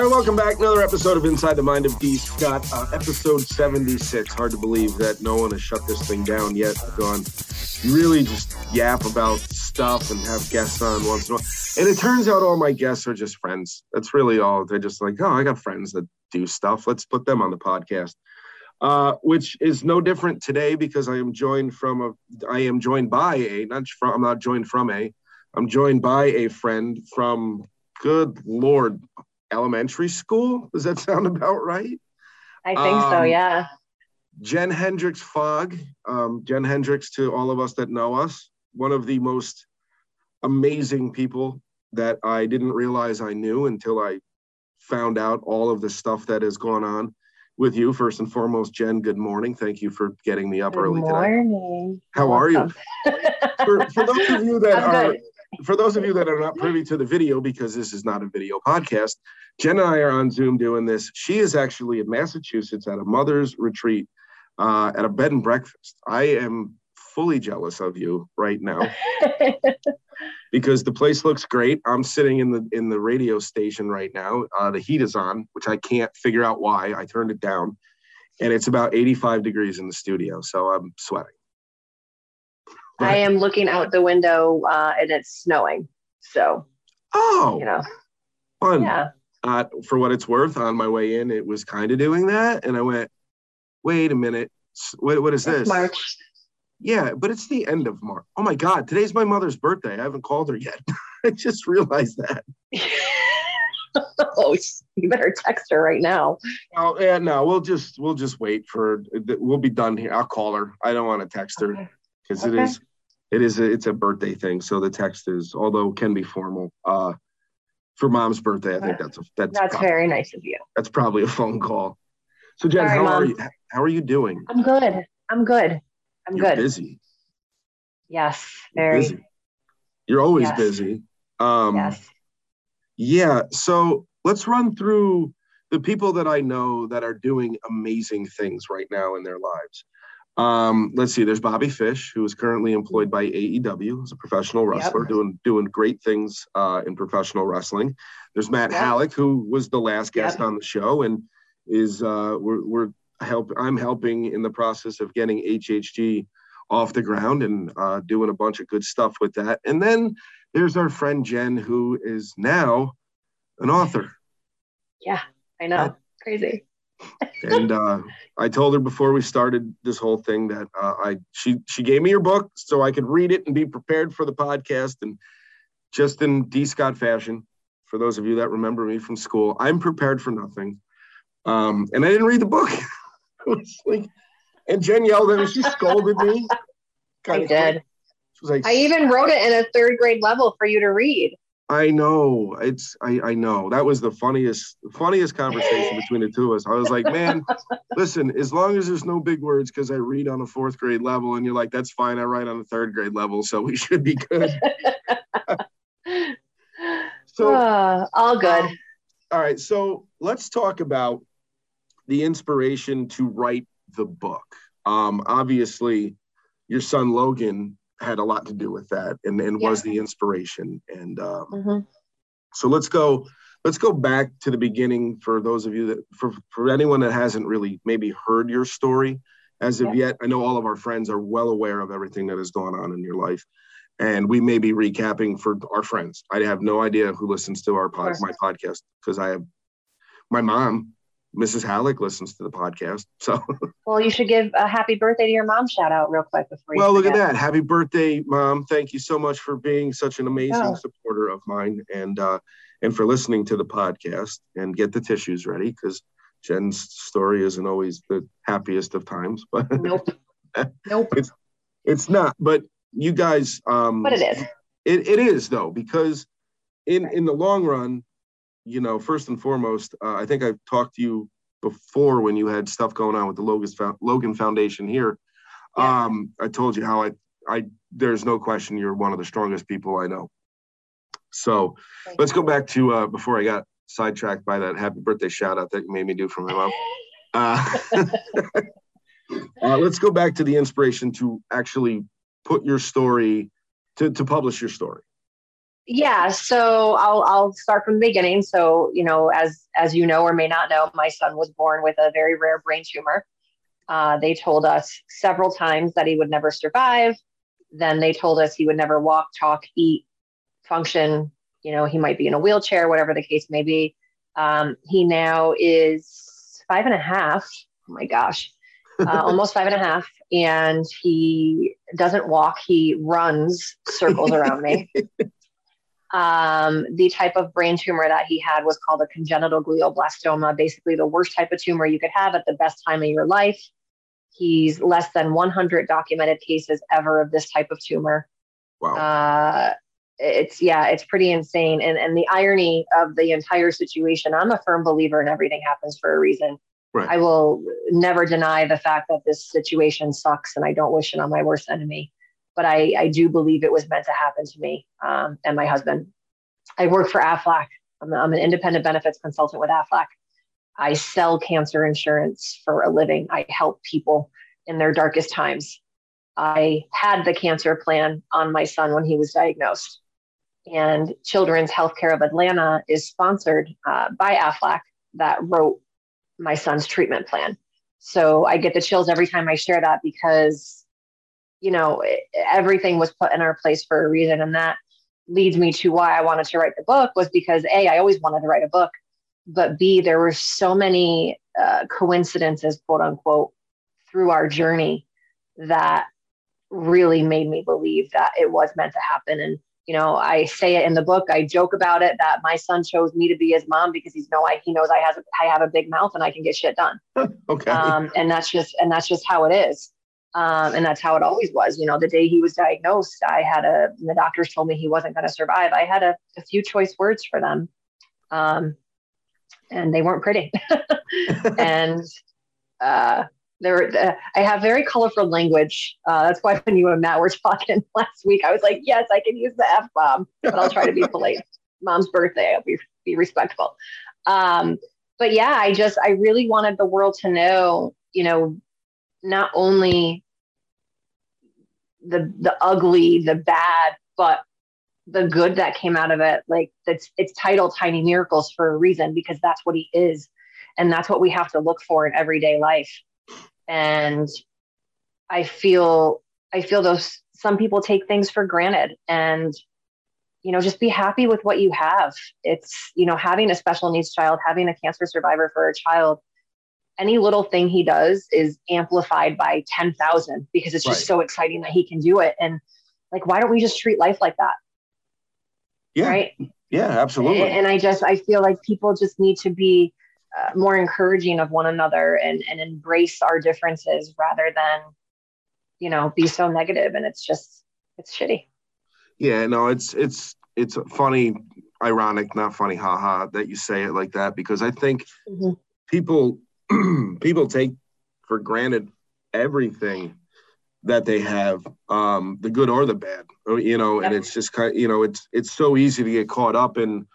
All right, welcome back. Another episode of Inside the Mind of D. Scott, uh, episode 76. Hard to believe that no one has shut this thing down yet. Gone really just yap about stuff and have guests on once in a while. And it turns out all my guests are just friends. That's really all. They're just like, oh, I got friends that do stuff. Let's put them on the podcast. Uh, which is no different today because I am joined from a, I am joined by a, not from, I'm not joined from a, I'm joined by a friend from, good Lord, elementary school. Does that sound about right? I think so, Um, yeah. Jen Hendricks Fogg. Um, Jen Hendricks, to all of us that know us, one of the most amazing people that I didn't realize I knew until I found out all of the stuff that has gone on with you. First and foremost, Jen, good morning. Thank you for getting me up Good early today. morning. How are you? For, for those of you that I'm are good. for those of you that are not privy to the video, because this is not a video podcast, Jen and I are on Zoom doing this. She is actually in Massachusetts at a mother's retreat uh, at a bed and breakfast. I am fully jealous of you right now because the place looks great. I'm sitting in the in the radio station right now. Uh, the heat is on, which I can't figure out why. I turned it down, and it's about 85 degrees in the studio, so I'm sweating. I am looking out the window uh, and it's snowing. So, Oh, you know, fun. yeah. Uh, for what it's worth, on my way in, it was kind of doing that, and I went, "Wait a minute, what, what is this?" March. Yeah, but it's the end of March. Oh my God, today's my mother's birthday. I haven't called her yet. I just realized that. oh, you better text her right now. Oh yeah, no, we'll just we'll just wait for. We'll be done here. I'll call her. I don't want to text her Okay. because Okay. it is it is a, it's a birthday thing. So the text is, although can be formal. Uh, for mom's birthday, I think that's a, that's That's prob- very nice of you. that's probably a phone call. So Jen, Sorry, how are you? How are you doing? I'm good. I'm good. I'm You're good. busy. Yes, You're very. busy. You're always Yes. busy. Um, Yes. Yeah. So let's run through the people that I know that are doing amazing things right now in their lives. Um, let's see. There's Bobby Fish, who is currently employed by AEW as a professional wrestler, doing doing great things uh, in professional wrestling. There's Matt Yep. Halleck, who was the last guest Yep. on the show, and is uh, we're, we're help. I'm helping in the process of getting HHG off the ground and uh, doing a bunch of good stuff with that. And then there's our friend Jen, who is now an author. Yeah, I know. Crazy. And uh, I told her before we started this whole thing that uh, I she she gave me her book so I could read it and be prepared for the podcast. And just in D Scott fashion, for those of you that remember me from school, I'm prepared for nothing. Um, and I didn't read the book. was like, and Jen yelled at me. She scolded me. I Kinda did. Like, I even wrote it in a third grade level for you to read. I know it's I, I know that was the funniest funniest conversation between the two of us. I was like, man, listen, as long as there's no big words, because I read on a fourth grade level, and you're like, that's fine. I write on a third grade level, so we should be good. So Ah, all good. um, all right, so let's talk about the inspiration to write the book. Um, obviously, your son Logan had a lot to do with that, and, and was the inspiration. And um, Mhm. so let's go let's go back to the beginning for those of you that for, for anyone that hasn't really maybe heard your story as of Yeah. yet i know all of our friends are well aware of everything that has gone on in your life and we may be recapping for our friends i have no idea who listens to our pod, my podcast because i have my mom mrs halleck listens to the podcast so Well, you should give a happy birthday to your mom shout out real quick before you well look at that happy birthday mom thank you so much for being such an amazing Yeah. supporter of mine and uh and for listening to the podcast and get the tissues ready because jen's story isn't always the happiest of times but Nope. nope. it's it's not but you guys um But it is. it, it is though because in in the long run you know first and foremost uh, i think i've talked to you before when you had stuff going on with the Logan Logan Foundation here. Yeah. Um, I told you how I I there's no question you're one of the strongest people I know. So Thank let's you. go back to uh, before I got sidetracked by that happy birthday shout out that you made me do for my mom. Uh, uh, let's go back to the inspiration to actually put your story to, to publish your story. Yeah, so I'll I'll start from the beginning. So you know, as as you know or may not know, my son was born with a very rare brain tumor. Uh, they told us several times that he would never survive. Then they told us he would never walk, talk, eat, function. You know, he might be in a wheelchair, whatever the case may be. Um, he now is five and a half. Oh my gosh, uh, almost five and a half, and he doesn't walk. He runs circles around me. Um, the type of brain tumor that he had was called a congenital glioblastoma, basically the worst type of tumor you could have at the best time of your life. He's less than 100 documented cases ever of this type of tumor. Wow. Uh, it's yeah, it's pretty insane. And and the irony of the entire situation, I'm a firm believer in everything happens for a reason. Right. I will never deny the fact that this situation sucks and I don't wish it on my worst enemy. But I, I do believe it was meant to happen to me um, and my husband. I work for AFLAC. I'm, I'm an independent benefits consultant with AFLAC. I sell cancer insurance for a living. I help people in their darkest times. I had the cancer plan on my son when he was diagnosed. And Children's Healthcare of Atlanta is sponsored uh, by AFLAC that wrote my son's treatment plan. So I get the chills every time I share that because, you know, it, everything was put in our place for a reason. And that leads me to why I wanted to write the book was because A, I always wanted to write a book, but B, there were so many uh, coincidences, quote unquote, through our journey that really made me believe that it was meant to happen. And you know, I say it in the book. I joke about it that my son chose me to be his mom because he's know I he knows I has I have a big mouth and I can get shit done. okay. Um, and that's just and that's just how it is. Um, and that's how it always was. You know, the day he was diagnosed, I had a the doctors told me he wasn't going to survive. I had a, a, few choice words for them, um, and they weren't pretty. and uh, there uh, i have very colorful language uh, that's why when you and matt were talking last week i was like yes i can use the f-bomb but i'll try to be polite mom's birthday i'll be, be respectful um, but yeah i just i really wanted the world to know you know not only the the ugly the bad but the good that came out of it. Like it's it's titled tiny miracles for a reason because that's what he is. And that's what we have to look for in everyday life. And i feel i feel those some people take things for granted. And you know just be happy with what you have. It's you know having a special needs child having a cancer survivor for a child any little thing he does is amplified by 10,000 because it's just right. so exciting that he can do it. And like why don't we just treat life like that? Yeah. Right? Yeah absolutely. And, and i just i feel like people just need to be uh, more encouraging of one another and, and embrace our differences rather than you know be so negative. And it's just it's shitty. Yeah no it's it's it's funny ironic not funny haha that you say it like that because i think mm-hmm. people people take for granted everything that they have um the good or the bad you know and it's just kind of, you know it's it's so easy to get caught up in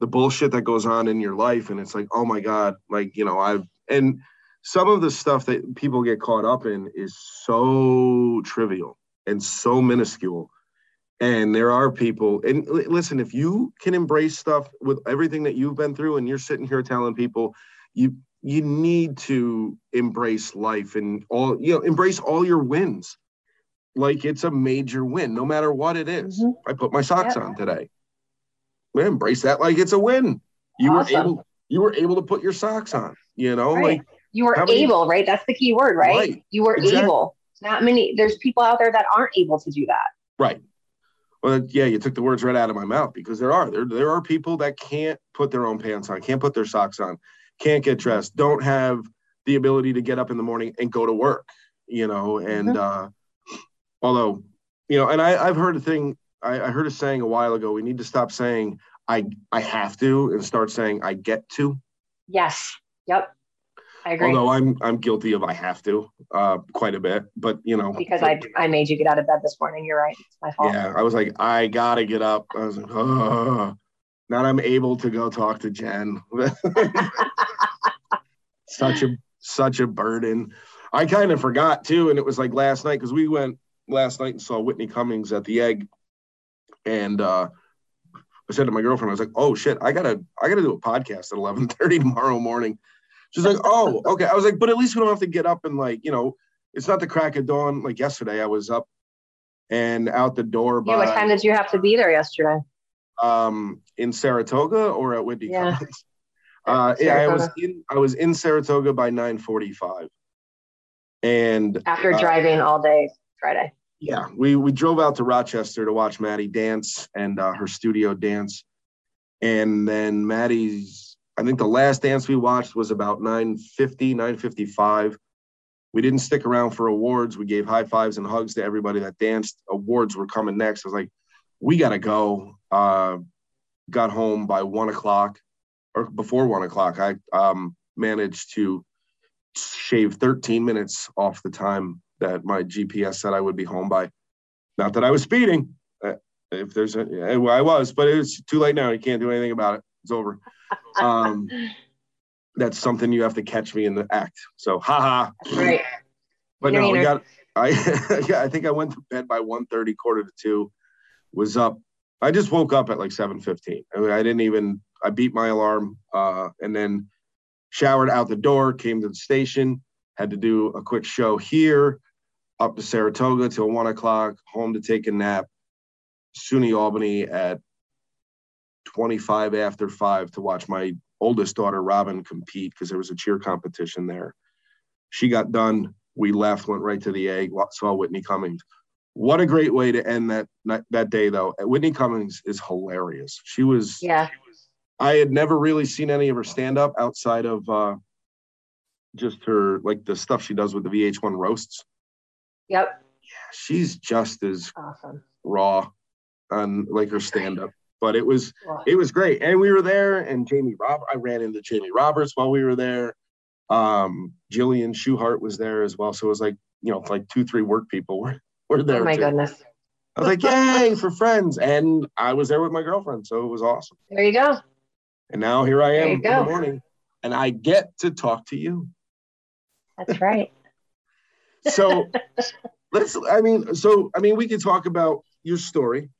the bullshit that goes on in your life and it's like oh my god like you know i've and some of the stuff that people get caught up in is so trivial and so minuscule and there are people and listen if you can embrace stuff with everything that you've been through and you're sitting here telling people you you need to embrace life and all you know embrace all your wins like it's a major win no matter what it is. Mm-hmm. i put my socks on today we embrace that like it's a win. You awesome. were able you were able to put your socks on, you know, right. like you were many, able, right? That's the key word, right? right. You were exactly. able. Not many there's people out there that aren't able to do that. Right. Well, yeah, you took the words right out of my mouth because there are there there are people that can't put their own pants on, can't put their socks on, can't get dressed, don't have the ability to get up in the morning and go to work, you know, and mm-hmm. uh although, you know, and I, I've heard a thing I, I heard a saying a while ago. We need to stop saying I I have to and start saying I get to. Yes. Yep. I agree. Although I'm I'm guilty of I have to uh, quite a bit, but you know because I I made you get out of bed this morning. You're right. It's my fault. Yeah, I was like I gotta get up. I was like, oh. Now I'm able to go talk to Jen. such a such a burden. I kind of forgot too, and it was like last night because we went last night and saw Whitney Cummings at the Egg, and uh, I said to my girlfriend, I was like, "Oh shit, I gotta I gotta do a podcast at 11:30 tomorrow morning." She's like, "Oh, okay." I was like, "But at least we don't have to get up and like you know, it's not the crack of dawn like yesterday. I was up and out the door by Yeah. What time did you have to be there yesterday? um in Saratoga or at Whitney Yeah. Cummings. Uh, yeah, I was in I was in Saratoga by 9:45, and After uh, driving all day Friday. yeah, we we drove out to Rochester to watch Maddie dance and uh, her studio dance, and then Maddie's. I think the last dance we watched was about 9:50, 9:55. We didn't stick around for awards. We gave high fives and hugs to everybody that danced. Awards were coming next. I was like, we gotta go. Uh, got home by one o'clock, or before one o'clock. I um, managed to shave 13 minutes off the time that my GPS said I would be home by. Not that I was speeding. Uh, if there's a, I was, but it's too late now. You can't do anything about it. It's over. Um, that's something you have to catch me in the act. So, haha. Right. But no, we got. I yeah, I think I went to bed by 1.30, quarter to two. Was up. I just woke up at like 7:15. I, mean, I didn't even. I beat my alarm, uh, and then showered out the door. Came to the station. Had to do a quick show here. Up to Saratoga till one o'clock. Home to take a nap. SUNY Albany at 25 after five to watch my oldest daughter Robin compete because there was a cheer competition there. She got done. We left, went right to the egg, saw Whitney Cummings. What a great way to end that that, day, though. Whitney Cummings is hilarious. She was. Yeah. I had never really seen any of her stand up outside of uh, just her like the stuff she does with the VH1 roasts. Yep. She's just as Awesome. raw on like her stand up. But it was Well, it was great. And we were there, and Jamie Rob I ran into Jamie Roberts while we were there. Um, Jillian Schuhart was there as well. So it was like, you know, like two, three work people were, were there. oh my too. goodness. I was like, yay for friends. And I was there with my girlfriend. So it was awesome. There you go. And now here I am in the morning and I get to talk to you. That's right. So let's I mean, so I mean we could talk about your story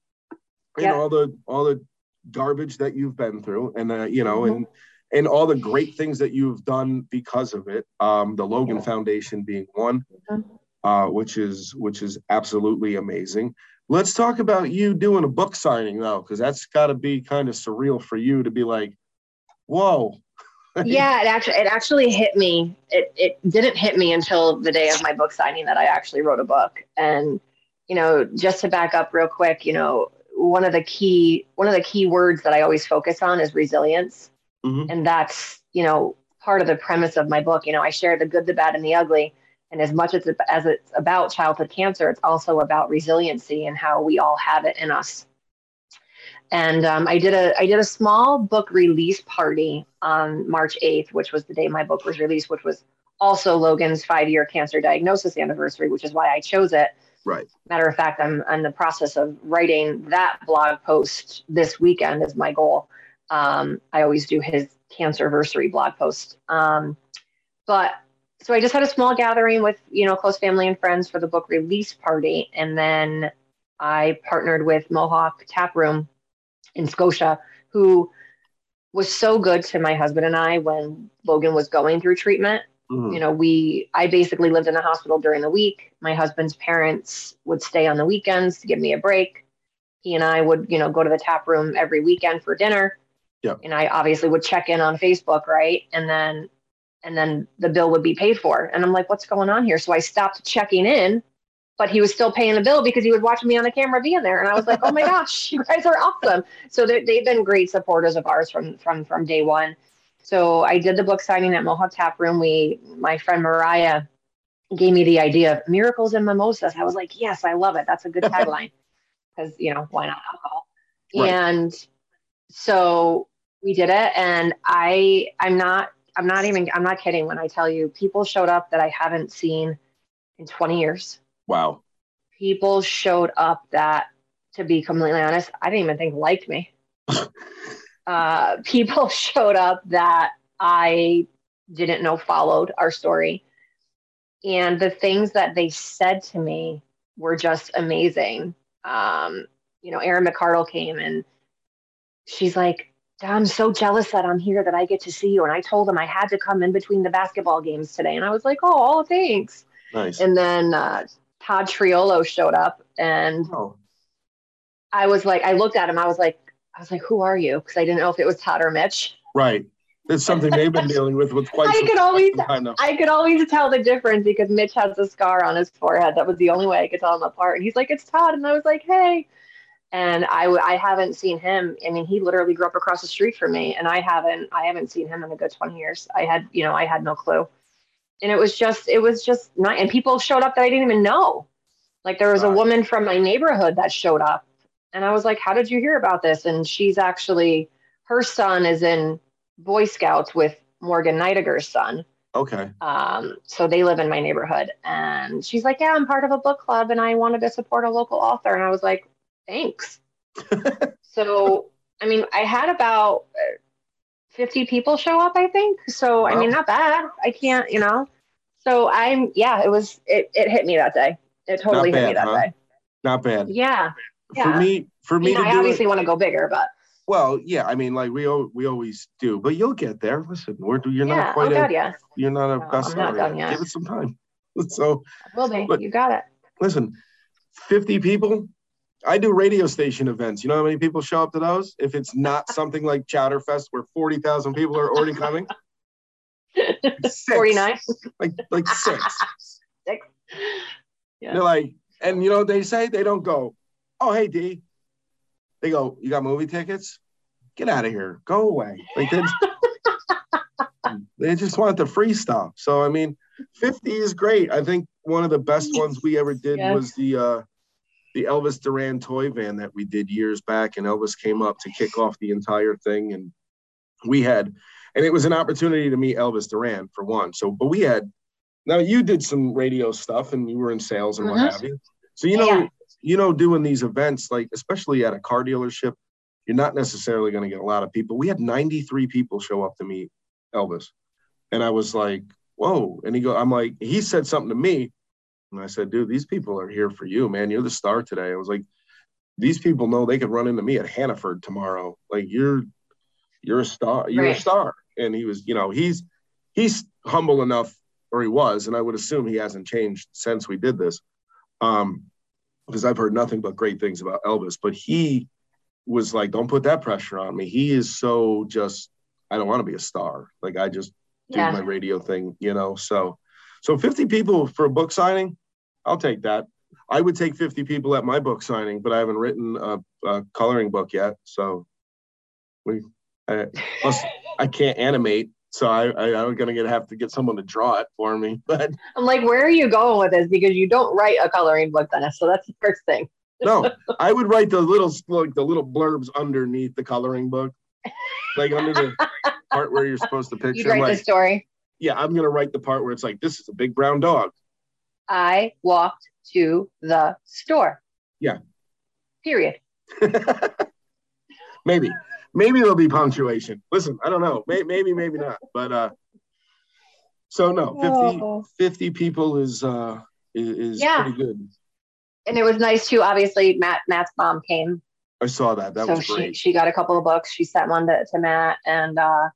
and Yeah. all the all the garbage that you've been through and uh, you know Mhm. and and all the great things that you've done because of it. Um, the Logan Yeah. Foundation being one, Mhm. uh, which is which is absolutely amazing. Let's talk about you doing a book signing though, because that's got to be kind of surreal for you to be like, whoa. yeah it actually it actually hit me it it didn't hit me until the day of my book signing that i actually wrote a book. And you know just to back up real quick you know one of the key one of the key words that i always focus on is resilience. Mhm. and that's you know part of the premise of my book. You know i share the good the bad and the ugly. And as much as, it, as it's about childhood cancer it's also about resiliency and how we all have it in us and um, I did a I did a small book release party on March 8th, which was the day my book was released, which was also Logan's five year cancer diagnosis anniversary, which is why I chose it. Right. Matter of fact, I'm in the process of writing that blog post this weekend is my goal. Um, I always do his cancer anniversary blog post. Um, but so I just had a small gathering with you know close family and friends for the book release party, and then I partnered with Mohawk Tap Room in Scotia, who was so good to my husband and I when Logan was going through treatment. Mhm. You know, we I basically lived in the hospital during the week. My husband's parents would stay on the weekends to give me a break. He and I would, you know, go to the tap room every weekend for dinner. Yep. And I obviously would check in on Facebook, right? And then and then the bill would be paid for. And I'm like, what's going on here? So I stopped checking in, but he was still paying the bill because he was watching me on the camera being there. And I was like, oh my gosh, you guys are awesome. So they- they've been great supporters of ours from from from day one. So I did the book signing at Mohawk Tap Room. We, my friend Mariah, gave me the idea of miracles and mimosas. I was like, yes, I love it. That's a good tagline because you know why not alcohol? Right. And so we did it, and I I'm not I'm not even I'm not kidding when I tell you people showed up that I haven't seen in 20 years. Wow. People showed up that to be completely honest, I didn't even think liked me. uh, people showed up that I didn't know followed our story. And the things that they said to me were just amazing. Um, you know, Erin McCardle came and she's like, I'm so jealous that I'm here that I get to see you. And I told him I had to come in between the basketball games today. And I was like, oh, thanks. Nice. And then uh, Todd Triolo showed up and oh. I was like, I looked at him. I was like, I was like, who are you? Because I didn't know if it was Todd or Mitch. Right. It's something they've been dealing with with quite. I could always, I could always tell the difference because Mitch has a scar on his forehead. That was the only way I could tell them apart. And he's like, "It's Todd," and I was like, "Hey." And I, I haven't seen him. I mean, he literally grew up across the street from me, and I haven't, I haven't seen him in a good twenty years. I had, you know, I had no clue, and it was just, it was just not. And people showed up that I didn't even know. Like there was a woman from my neighborhood that showed up, and I was like, "How did you hear about this?" And she's actually, her son is in Boy Scouts with Morgan Neidiger's son. Okay. Um, so they live in my neighborhood. And she's like, Yeah, I'm part of a book club and I wanted to support a local author. And I was like, Thanks. so, I mean, I had about uh, 50 people show up, I think. So, wow. I mean, not bad. I can't, you know. So I'm, yeah, it was, it, it hit me that day. It totally bad, hit me that huh? day. Not bad. Yeah. yeah. For me, for me, I, mean, I obviously it, want to go bigger, but well, yeah, I mean, like we we always do, but you'll get there. Listen, we're you're yeah, not quite oh, a God, yeah. you're not a no, bestseller. Not done yet. Give it some time. So, will be. But, you got it. Listen, fifty people. I do radio station events. You know how many people show up to those? If it's not something like Chowderfest, where forty thousand people are already coming. Forty nine. Like like six. six. Yeah. They're like, and you know they say they don't go. Oh hey D, they go, You got movie tickets? Get out of here. Go away. Like they, they just want the free stuff. So I mean, 50 is great. I think one of the best ones we ever did yeah. was the uh the Elvis Duran toy van that we did years back, and Elvis came up to kick off the entire thing, and we had, and it was an opportunity to meet Elvis Duran for one. So, but we had, now you did some radio stuff, and you were in sales and mm-hmm. what have you. So you know, yeah you know, doing these events, like especially at a car dealership, you're not necessarily going to get a lot of people. We had 93 people show up to meet Elvis. And I was like, whoa. And he go, I'm like, he said something to me. And I said, dude, these people are here for you, man. You're the star today. I was like, these people know they could run into me at Hannaford tomorrow. Like you're you're a star, you're right. a star. And he was, you know, he's he's humble enough, or he was, and I would assume he hasn't changed since we did this. Um, because I've heard nothing but great things about Elvis, but he was like, don't put that pressure on me. He is so just, I don't want to be a star. Like I just do yeah. my radio thing, you know? So, so 50 people for a book signing, I'll take that. I would take 50 people at my book signing, but I haven't written a, a coloring book yet. So we, I, plus I can't animate. So I, I am gonna get have to get someone to draw it for me. But I'm like, where are you going with this? Because you don't write a coloring book, Dennis. So that's the first thing. no, I would write the little like the little blurbs underneath the coloring book, like under the part where you're supposed to picture. You write like, the story. Yeah, I'm gonna write the part where it's like, this is a big brown dog. I walked to the store. Yeah. Period. Maybe. Maybe there'll be punctuation. Listen, I don't know. Maybe, maybe not. But uh, so no, 50, oh. 50 people is uh is, yeah. pretty good. And it was nice too. Obviously, Matt Matt's mom came. I saw that. That so was great. She, she got a couple of books. She sent one to, to Matt, and uh,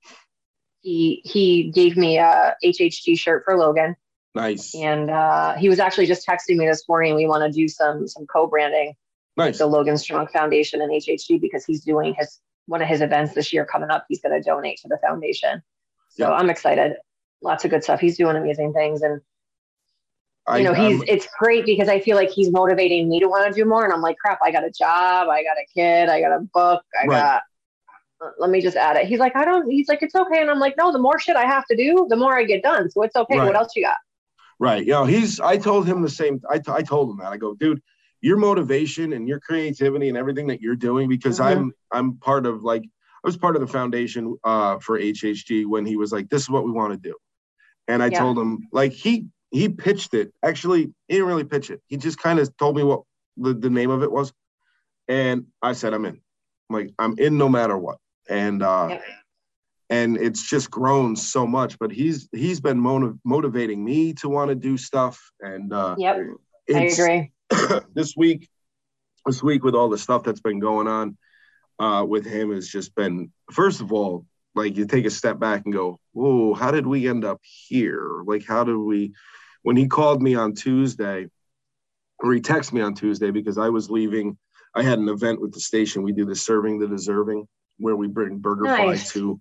he he gave me a HHG shirt for Logan. Nice. And uh, he was actually just texting me this morning. We want to do some some co-branding. Nice. The Logan Strong Foundation and HHG because he's doing his one of his events this year coming up. He's going to donate to the foundation. So yeah. I'm excited. Lots of good stuff. He's doing amazing things. And, you know, he's, it's great because I feel like he's motivating me to want to do more. And I'm like, crap, I got a job. I got a kid. I got a book. I right. got, let me just add it. He's like, I don't, he's like, it's okay. And I'm like, no, the more shit I have to do, the more I get done. So it's okay. Right. What else you got? Right. You know, he's, I told him the same, I, t- I told him that. I go, dude, your motivation and your creativity and everything that you're doing because mm-hmm. I'm I'm part of like i was part of the foundation uh, for HHG when he was like, "This is what we want to do," and I Yeah. told him like he he pitched it. Actually, he didn't really pitch it. He just kind of told me what the, the name of it was, and I said, "I'm in." I'm like, "I'm in no matter what," and uh, Yep. and it's just grown so much. But he's he's been motiv- motivating me to want to do stuff, and uh, Yep, I agree. this week, this week with all the stuff that's been going on uh, with him has just been, first of all, like you take a step back and go, whoa, how did we end up here? Like, how did we, when he called me on Tuesday, or he texted me on Tuesday because I was leaving, I had an event with the station. We do the serving the deserving where we bring burger Nice. to.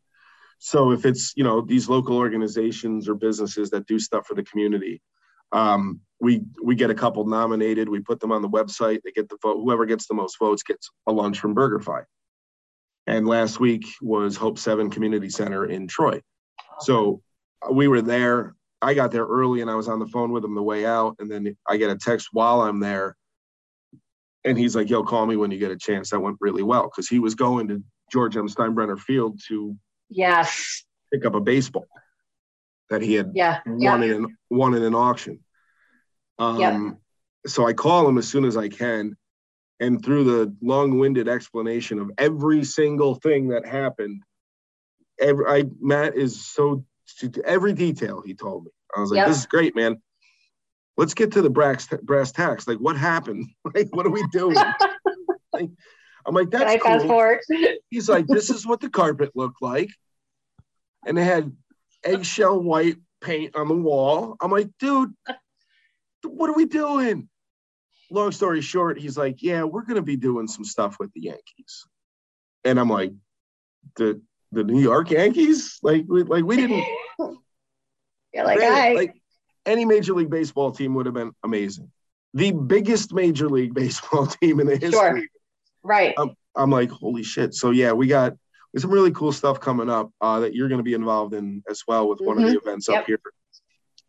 So if it's, you know, these local organizations or businesses that do stuff for the community, um, we we get a couple nominated. We put them on the website. They get the vote. Whoever gets the most votes gets a lunch from BurgerFi. And last week was Hope Seven Community Center in Troy. So uh, we were there. I got there early, and I was on the phone with him the way out. And then I get a text while I'm there, and he's like, "Yo, call me when you get a chance." That went really well because he was going to George M. Steinbrenner Field to Yes. pick up a baseball that he had Yeah. won Yeah. in an, won in an auction. Um, Yeah. So I call him as soon as I can, and through the long-winded explanation of every single thing that happened, every I Matt is so every detail he told me. I was like, Yep. "This is great, man. Let's get to the brass brass tacks. Like, what happened? Like, what are we doing?" like, I'm like, Can I "That's fast cool." forward? He's like, this is what the carpet looked like. And they had eggshell white paint on the wall. I'm like, dude, what are we doing? Long story short, he's like, yeah, we're going to be doing some stuff with the Yankees. And I'm like, the the New York Yankees? Like, we, like we didn't. You're like, I. like any Major League Baseball team would have been amazing. The biggest Major League Baseball team in the history. Sure. right. I'm like, holy shit. So yeah, we got there's some really cool stuff coming up uh, that you're going to be involved in as well with one of the events up Mm-hmm. Here.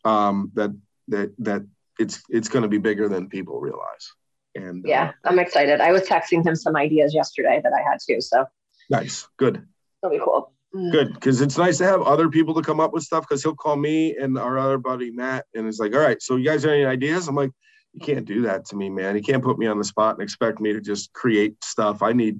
Um, that that that it's it's going to be bigger than people realize. And uh, yeah, I'm excited. I was texting him some ideas yesterday that I had too, so nice, good, it'll be cool. Mm. good, because it's nice to have other people to come up with stuff. Because he'll call me and our other buddy Matt, and he's like, all right, so you guys have any ideas? I'm like, you can't do that to me, man. You can't put me on the spot and expect me to just create stuff. I need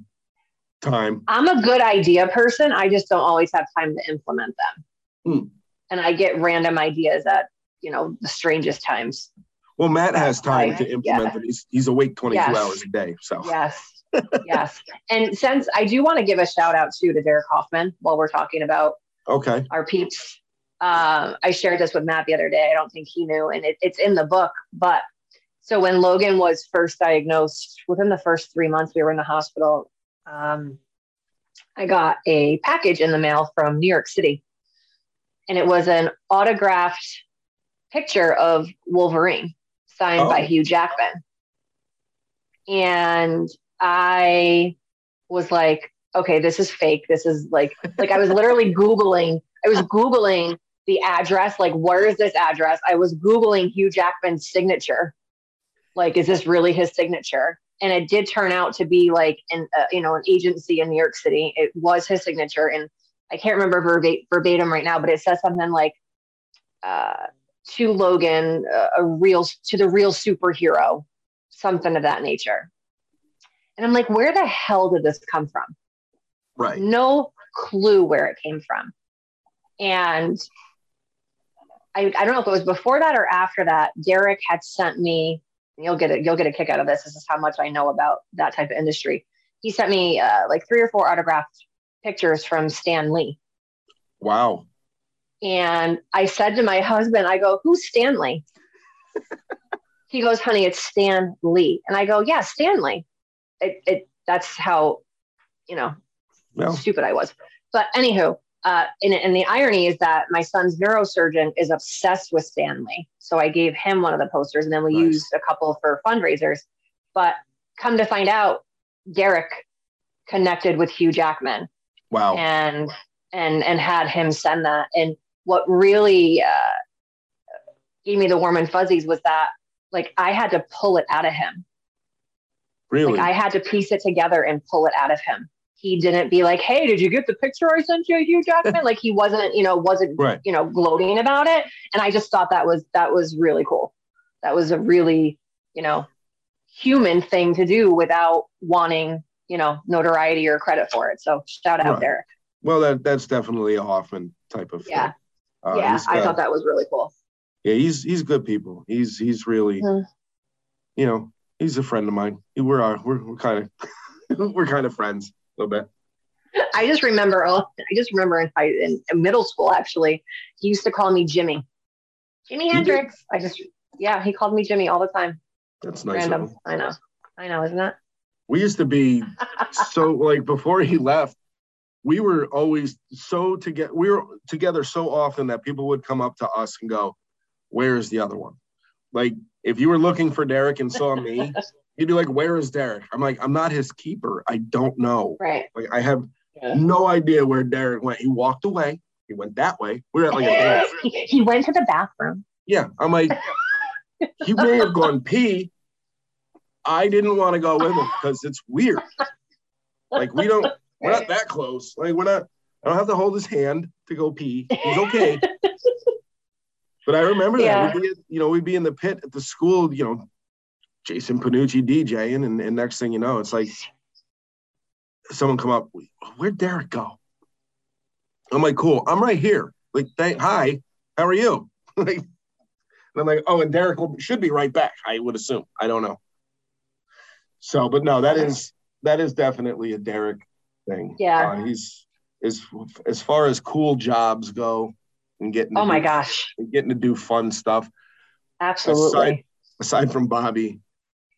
time. I'm a good idea person. I just don't always have time to implement them. Hmm. And I get random ideas at, you know, the strangest times. Well, Matt has time I- to implement yeah. them. He's he's awake 22 Yes. hours a day. So Yes. yes. And since I do want to give a shout out too to Derek Hoffman while we're talking about okay. our peeps. Um, I shared this with Matt the other day. I don't think he knew, and it, it's in the book. But so when Logan was first diagnosed, within the first three months we were in the hospital, um, I got a package in the mail from New York City, and it was an autographed picture of Wolverine signed by Oh. Hugh Jackman. And I was like, okay, this is fake. This is like, like I was literally Googling, I was Googling the address, like, where is this address? I was Googling Hugh Jackman's signature. Like, is this really his signature? And it did turn out to be like an, uh, you know, an agency in New York City. It was his signature. And I can't remember verba- verbatim right now, but it says something like, uh, to Logan, uh, a real, to the real superhero, something of that nature. And I'm like, where the hell did this come from? Right. no clue where it came from. And I, I don't know if it was before that or after that, Derek had sent me, you'll get it, you'll get a kick out of this. This is how much I know about that type of industry. He sent me uh, like three or four autographed pictures from Stan Lee. Wow. And I said to my husband, I go, who's Stanley? he goes, honey, it's Stan Lee. And I go, yeah, Stanley. It, it, that's how, you know, stupid I was. But anywho, uh, and, and the irony is that my son's neurosurgeon is obsessed with Stan Lee. So I gave him one of the posters and then we Nice. used a couple for fundraisers. But come to find out, Derek connected with Hugh Jackman wow. and and and had him send that. And what really uh, gave me the warm and fuzzies was that like I had to pull it out of him. really? Like I had to piece it together and pull it out of him. He didn't be like, "Hey, did you get the picture I sent you, Hugh Jackman?" like he wasn't, you know, wasn't, Right. you know, gloating about it. And I just thought that was that was really cool. That was a really, you know, human thing to do without wanting, you know, notoriety or credit for it. So shout out Right. Derek. Well, that that's definitely a Hoffman type of. Yeah. Uh, yeah, he's I thought that was really cool. Yeah, he's he's good people. He's he's really, Mhm. you know, he's a friend of mine. We're uh, we're we're kind of we're kind of friends little bit. I just remember, oh, I just remember in, high, in, in middle school, actually, he used to call me Jimmy. Jimmy? Hendrix. I just, yeah, he called me Jimmy all the time. That's nice. Random. I know. I know, isn't it? We used to be so like before he left, we were always so together. We were together so often that people would come up to us and go, "Where is the other one?" Like if you were looking for Derek and saw me, you'd be like, "Where is Derek?" I'm like, "I'm not his keeper. I don't know. Right. Like I have Yeah. no idea where Derek went. He walked away. He went that way. We were at like a dance. he, he went to the bathroom. Yeah, I'm like, he may have gone pee. I didn't want to go with him because it's weird. Like we don't, we're not that close. Like we're not. I don't have to hold his hand to go pee. He's okay. but I remember Yeah. that we'd be, you know, we'd be in the pit at the school. You know, Jason Panucci DJing, and, and next thing you know, it's like someone come up. Where'd Derek go? I'm like, cool. I'm right here. Like, thank, hi, how are you? like, and I'm like, oh, and Derek will, should be right back. I would assume. I don't know. So, but no, that is that is definitely a Derek thing. Yeah. Uh, he's as as far as cool jobs go and getting. Oh my do- gosh. getting to do fun stuff Absolutely. aside from Bobby.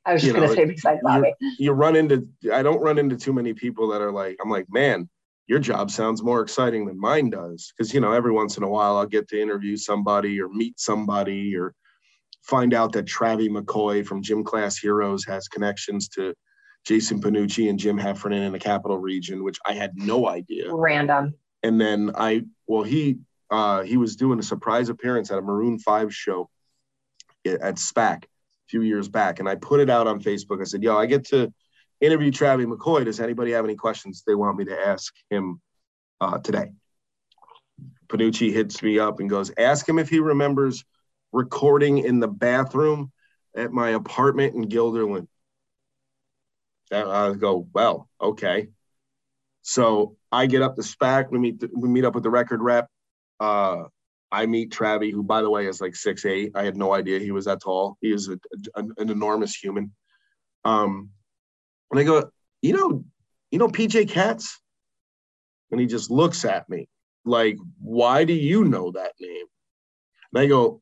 I was just going to say besides Bobby. You run into I don't run into too many people that are like I'm like man. Your job sounds more exciting than mine does because you know every once in a while I'll get to interview somebody or meet somebody or find out that Travie McCoy from Gym Class Heroes has connections to Jason Panucci and Jim Heffernan in the capital region, which I had no idea. Random. And then I, well, he uh, he was doing a surprise appearance at a Maroon Five show at SPAC few years back, and I put it out on Facebook. I said, "Yo, I get to interview Travis McCoy. Does anybody have any questions they want me to ask him uh, today?" Panucci hits me up and goes, "Ask him if he remembers recording in the bathroom at my apartment in Guilderland." And I go, "Well, okay." So I get up to SPAC. We meet. We meet up with the record rep. Uh, I meet Travie, who, by the way, is like six eight. I had no idea he was that tall. He is a, an, an enormous human. Um, and I go, you know, you know PJ Katz, and he just looks at me like, why do you know that name? And I go,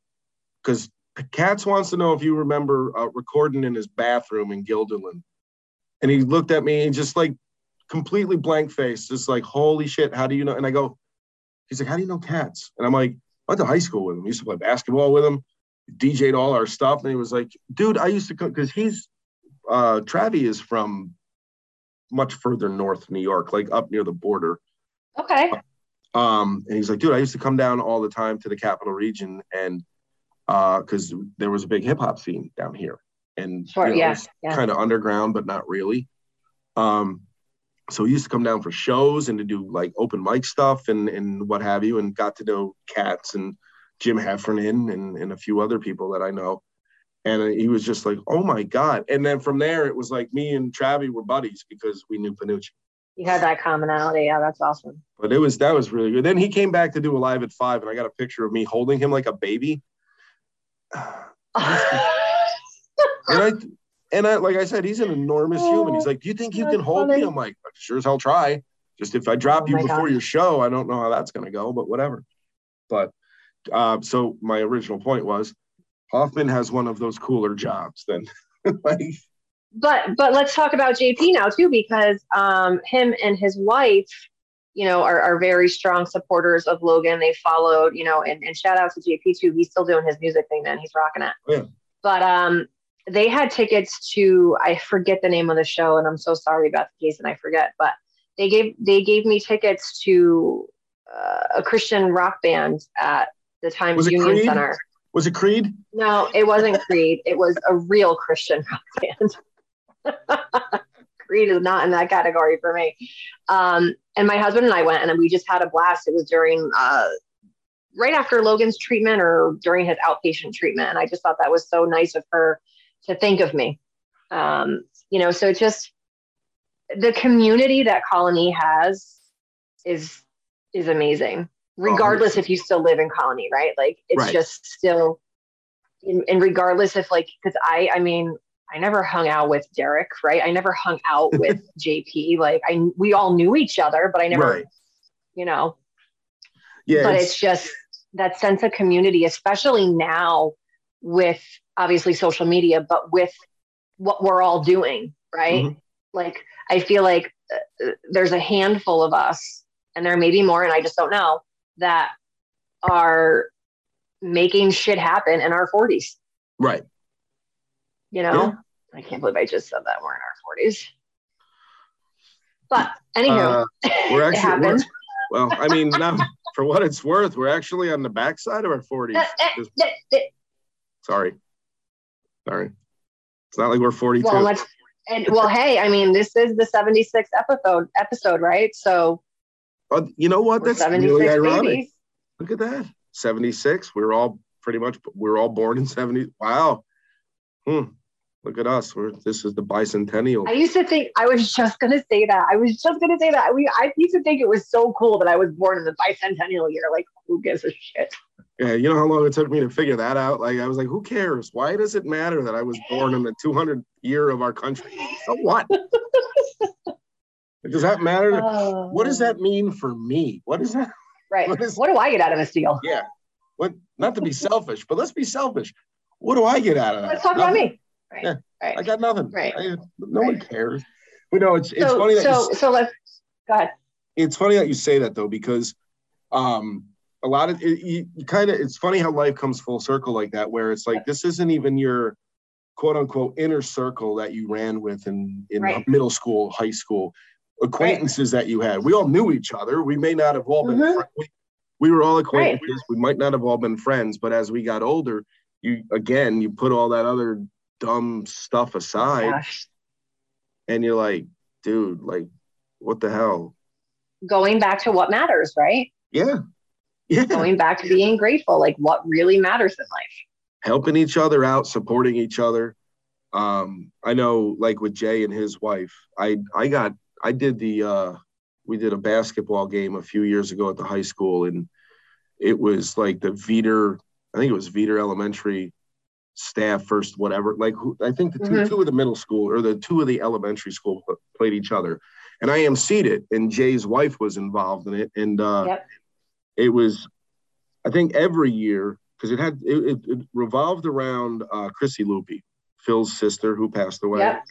because Katz wants to know if you remember uh, recording in his bathroom in Guilderland. And he looked at me and just like completely blank face, just like, holy shit, how do you know? And I go, he's like, how do you know Katz? And I'm like, went to high school with him. I used to play basketball with him, DJ'd all our stuff. And he was like, dude, I used to come because he's uh Travie is from much further north New York, like up near the border. Okay. Um, and he's like, dude, I used to come down all the time to the capital region and uh because there was a big hip hop scene down here. And Sure. you know, yeah. Yeah. kind of underground, but not really. Um, so he used to come down for shows and to do like open mic stuff and and what have you, and got to know Katz and Jim Heffernan and and a few other people that I know. And uh, he was just like, "Oh my god!" And then from there, it was like me and Travie were buddies because we knew Panucci. You had that commonality. Yeah, that's awesome. But it was that was really good. Then he came back to do a live at five, and I got a picture of me holding him like a baby. And I and I like I said, he's an enormous human. He's like, "Do you think you can hold me?" I'm like, "Sure as hell, try." Just if I drop Oh you before gosh. your show, I don't know how that's gonna go, but whatever. But uh, so my original point was, Hoffman has one of those cooler jobs than like but but let's talk about JP now too, because um, him and his wife, you know, are, are very strong supporters of Logan. They followed, you know, and, and shout out to JP too. He's still doing his music thing, man. He's rocking it. Yeah. But um, they had tickets to I forget the name of the show, and I'm so sorry about the case, and I forget. But they gave they gave me tickets to uh, a Christian rock band at the Times Was Union Creed? Center. was it Creed? No, it wasn't Creed. It was a real Christian rock band. Creed is not in that category for me. Um, and my husband and I went, and we just had a blast. It was during uh, right after Logan's treatment or during his outpatient treatment, and I just thought that was so nice of her to think of me. Um, you know, so it's just the community that Colonie has is is amazing regardless if you still live in Colonie right like it's Right. just still and regardless if like because i i mean i never hung out with derek right i never hung out with jp like i we all knew each other but i never Right. you know Yeah. but it's- it's just that sense of community especially now with obviously social media but with what we're all doing right Mhm. like i feel like uh, there's a handful of us and there may be more and i just don't know that are making shit happen in our 40s right. you know Yeah. i can't believe i just said that we're in our 40s but anywho Uh, we're it actually, we're, well, I mean, now for what it's worth, we're actually on the backside of our 40s. Just- sorry. Sorry. It's not like we're 42. well let's and well hey i mean this is the 76th episode episode right so Uh, you know what? That's 76 really ironic. babies Look at that. 76. We're all pretty much, we're all born in 70. Wow. Hmm. Look at us. We're, this is the bicentennial. I used to think I was just gonna say that. I was just gonna say that. We I used to think it was so cool that I was born in the bicentennial year. Like, who gives a shit? Yeah, you know how long it took me to figure that out? Like, I was like, who cares? Why does it matter that I was born in the 200th year of our country? So what? does that matter? what does that mean for me? What is that? Right. what is- what do I get out of this deal? Yeah. What? Not to be selfish, but let's be selfish. What do I get out of that? Let's talk about me. Right. Yeah, I got nothing. Right. I- no one cares. But no, it's it's so funny that you so so let's go ahead. it's funny that you say that though because um a lot of it, you, you kind of it's funny how life comes full circle like that where it's like this isn't even your quote unquote inner circle that you ran with in in Right. middle school high school acquaintances that you had we all knew each other we may not have all been Mhm. fri- we, we were all acquaintances we might not have all been friends but as we got older you again you put all that other dumb stuff aside Gosh. and you're like dude like what the hell Going back to what matters, right? yeah yeah Going back to being grateful, like what really matters in life. helping each other out, supporting each other. Um, I know, like with Jay and his wife, I I got I did the uh, we did a basketball game a few years ago at the high school, and it was like the Veeder, I think it was Veeder Elementary staff first, whatever. Like who, I think the 2 Mhm. two of the middle school or the two of the elementary school played each other, and I am it, and Jay's wife was involved in it, and uh, Yep. It was I think every year because it had it, it, revolved around uh, Chrissy Loopy, Phil's sister who passed away, Yep.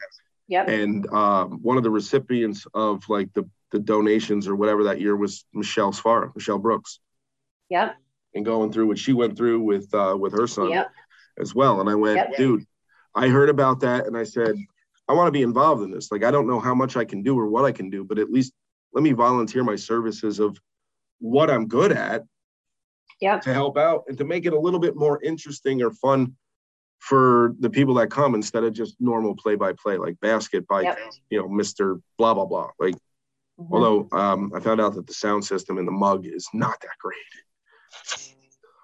Yep. and um, one of the recipients of like the the donations or whatever that year was Michelle Sfar, Michelle Brooks, Yep. and going through what she went through with uh, with her son Yep. as well. And I went, Yep. dude, I heard about that, and I said, I want to be involved in this. Like I don't know how much I can do or what I can do, but at least let me volunteer my services of what I'm good at Yep. to help out and to make it a little bit more interesting or fun for the people that come instead of just normal play by play like basket by Yep. you know Mr. blah blah blah like Mhm. although um, I found out that the sound system in the mug is not that great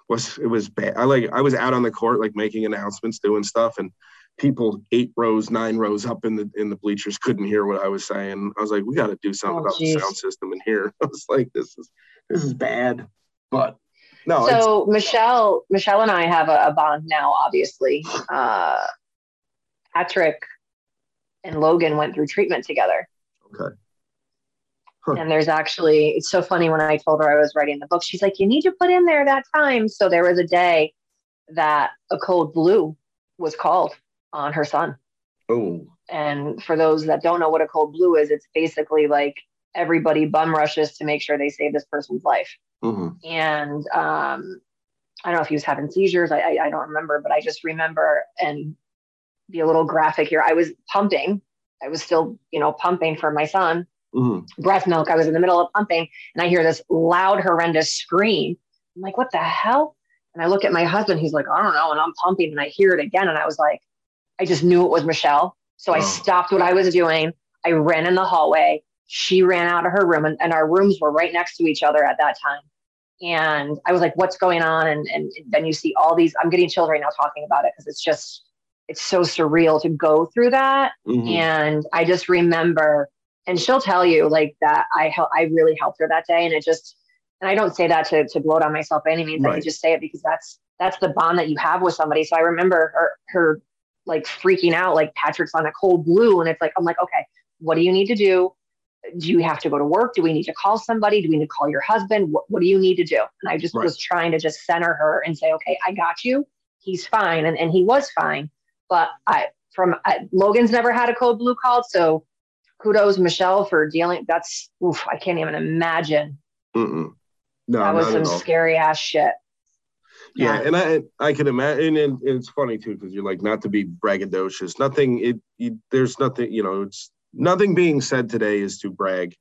was it was bad I like I was out on the court like making announcements doing stuff and people eight rows nine rows up in the in the bleachers couldn't hear what I was saying I was like we got to do something Oh, about geez. the sound system in here I was like this is this is bad but no so Michelle, Michelle and I have a, a bond now. Obviously, uh, Patrick and Logan went through treatment together, okay Huh. and there's actually it's so funny when I told her I was writing the book. She's like, "You need to put in there that time." So there was a day that a code blue was called on her son. oh And for those that don't know what a code blue is, it's basically like everybody bum rushes to make sure they save this person's life. mhm. and um, I don't know if he was having seizures. I, I I don't remember, but I just remember and be a little graphic here. I was pumping. I was still, you know, pumping for my son, Mhm. breast milk. I was in the middle of pumping, and I hear this loud, horrendous scream. I'm like, "What the hell?" And I look at my husband. He's like, "I don't know." And I'm pumping, and I hear it again, and I was like, I just knew it was Michelle. So I Oh. stopped what I was doing. I ran in the hallway. She ran out of her room, and, and our rooms were right next to each other at that time. And I was like, "What's going on?" And and then you see all these. I'm getting chills right now talking about it because it's just it's so surreal to go through that. Mhm. And I just remember, and she'll tell you like that. I hel- I really helped her that day, and it just. And I don't say that to to gloat on myself by any means. I Right. just say it because that's that's the bond that you have with somebody. So I remember her her like freaking out, like Patrick's on a code blue, and it's like I'm like, okay, what do you need to do? Do you have to go to work? Do we need to call somebody? Do we need to call your husband? What, what do you need to do? And I just Right. was trying to just center her and say, okay, I got you. He's fine, and and he was fine. But I from I, Logan's never had a code blue called, so kudos Michelle for dealing. That's oof, I can't even imagine. Mm-mm. No, that was some scary ass shit. Yeah, and I I can imagine, and it's funny too because you're like not to be braggadocious. Nothing. It you, there's nothing. You know, it's nothing being said today is to brag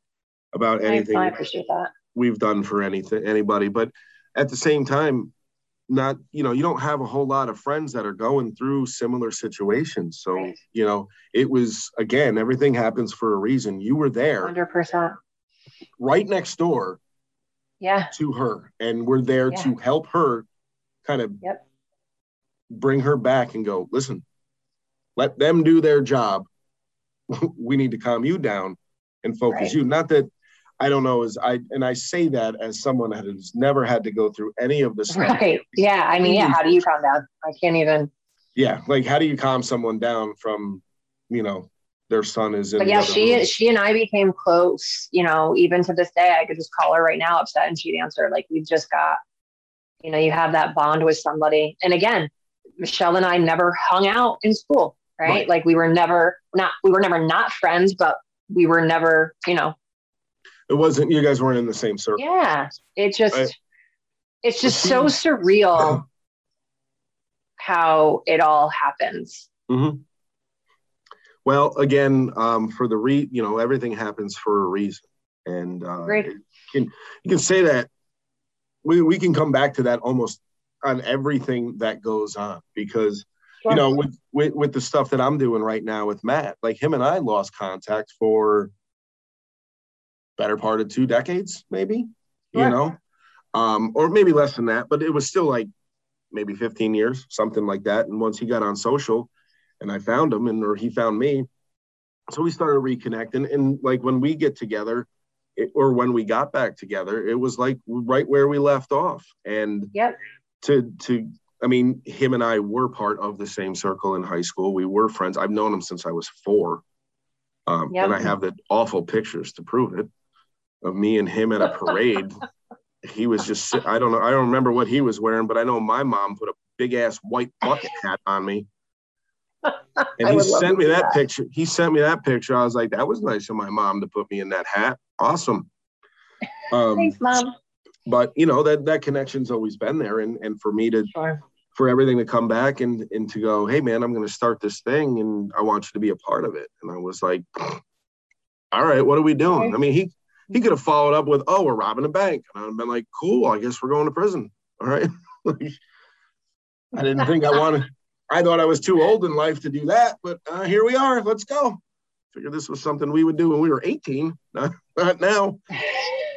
about anything I appreciate that. we've done for anything anybody. But at the same time, not you know you don't have a whole lot of friends that are going through similar situations. So Right. you know it was again everything happens for a reason. You were there Hundred percent. right next door Yeah. to her and we're there Yeah. to help her kind of Yep. bring her back and go listen let them do their job we need to calm you down and focus Right. you not that i don't know as i and i say that as someone that has never had to go through any of this Right. Yeah. I mean, yeah. How do you calm down? I can't even. yeah like how do you calm someone down from you know their son is in But the yeah, she room? she and I became close. You know, even to this day, I could just call her right now, upset, and she'd answer. Like we've just got, you know, you have that bond with somebody. And again, Michelle and I never hung out in school, right? Right. Like we were never not we were never not friends, but we were never, you know, it wasn't you guys weren't in the same circle yeah. It just Right. it's just so surreal how it all happens. hmm Well, again, um, for the re, you know, everything happens for a reason, and uh, Agreed. you can you can say that we we can come back to that almost on everything that goes on because you know with, with with the stuff that I'm doing right now with Matt, like him and I lost contact for better part of two decades, maybe, Sure. you know, um, or maybe less than that, but it was still like maybe 15 years, something like that. And once he got on social and I found him and or he found me, so we started reconnecting. And like when we get together, it, or when we got back together, it was like right where we left off. And Yep. to to I mean, him and I were part of the same circle in high school. We were friends. I've known him since I was four. Um, Yep. And I have the awful pictures to prove it of me and him at a parade. he was just, I don't know, I don't remember what he was wearing, but I know my mom put a big ass white bucket hat on me. And he sent me that, that. picture. He sent me that picture. I was like, that was nice of my mom to put me in that hat. Awesome. Um, Thanks, mom. but you know that that connection's always been there, and and for me to Sure. For everything to come back and and to go, hey man, I'm going to start this thing, and I want you to be a part of it. And I was like, all right, what are we doing? I mean, he he could have followed up with, oh, we're robbing a bank, and I'd have been like, cool, I guess we're going to prison. All right. I didn't think I wanted. I thought I was too old in life to do that, but uh, here we are. Let's go. Figured this was something we would do when we were 18, not, not now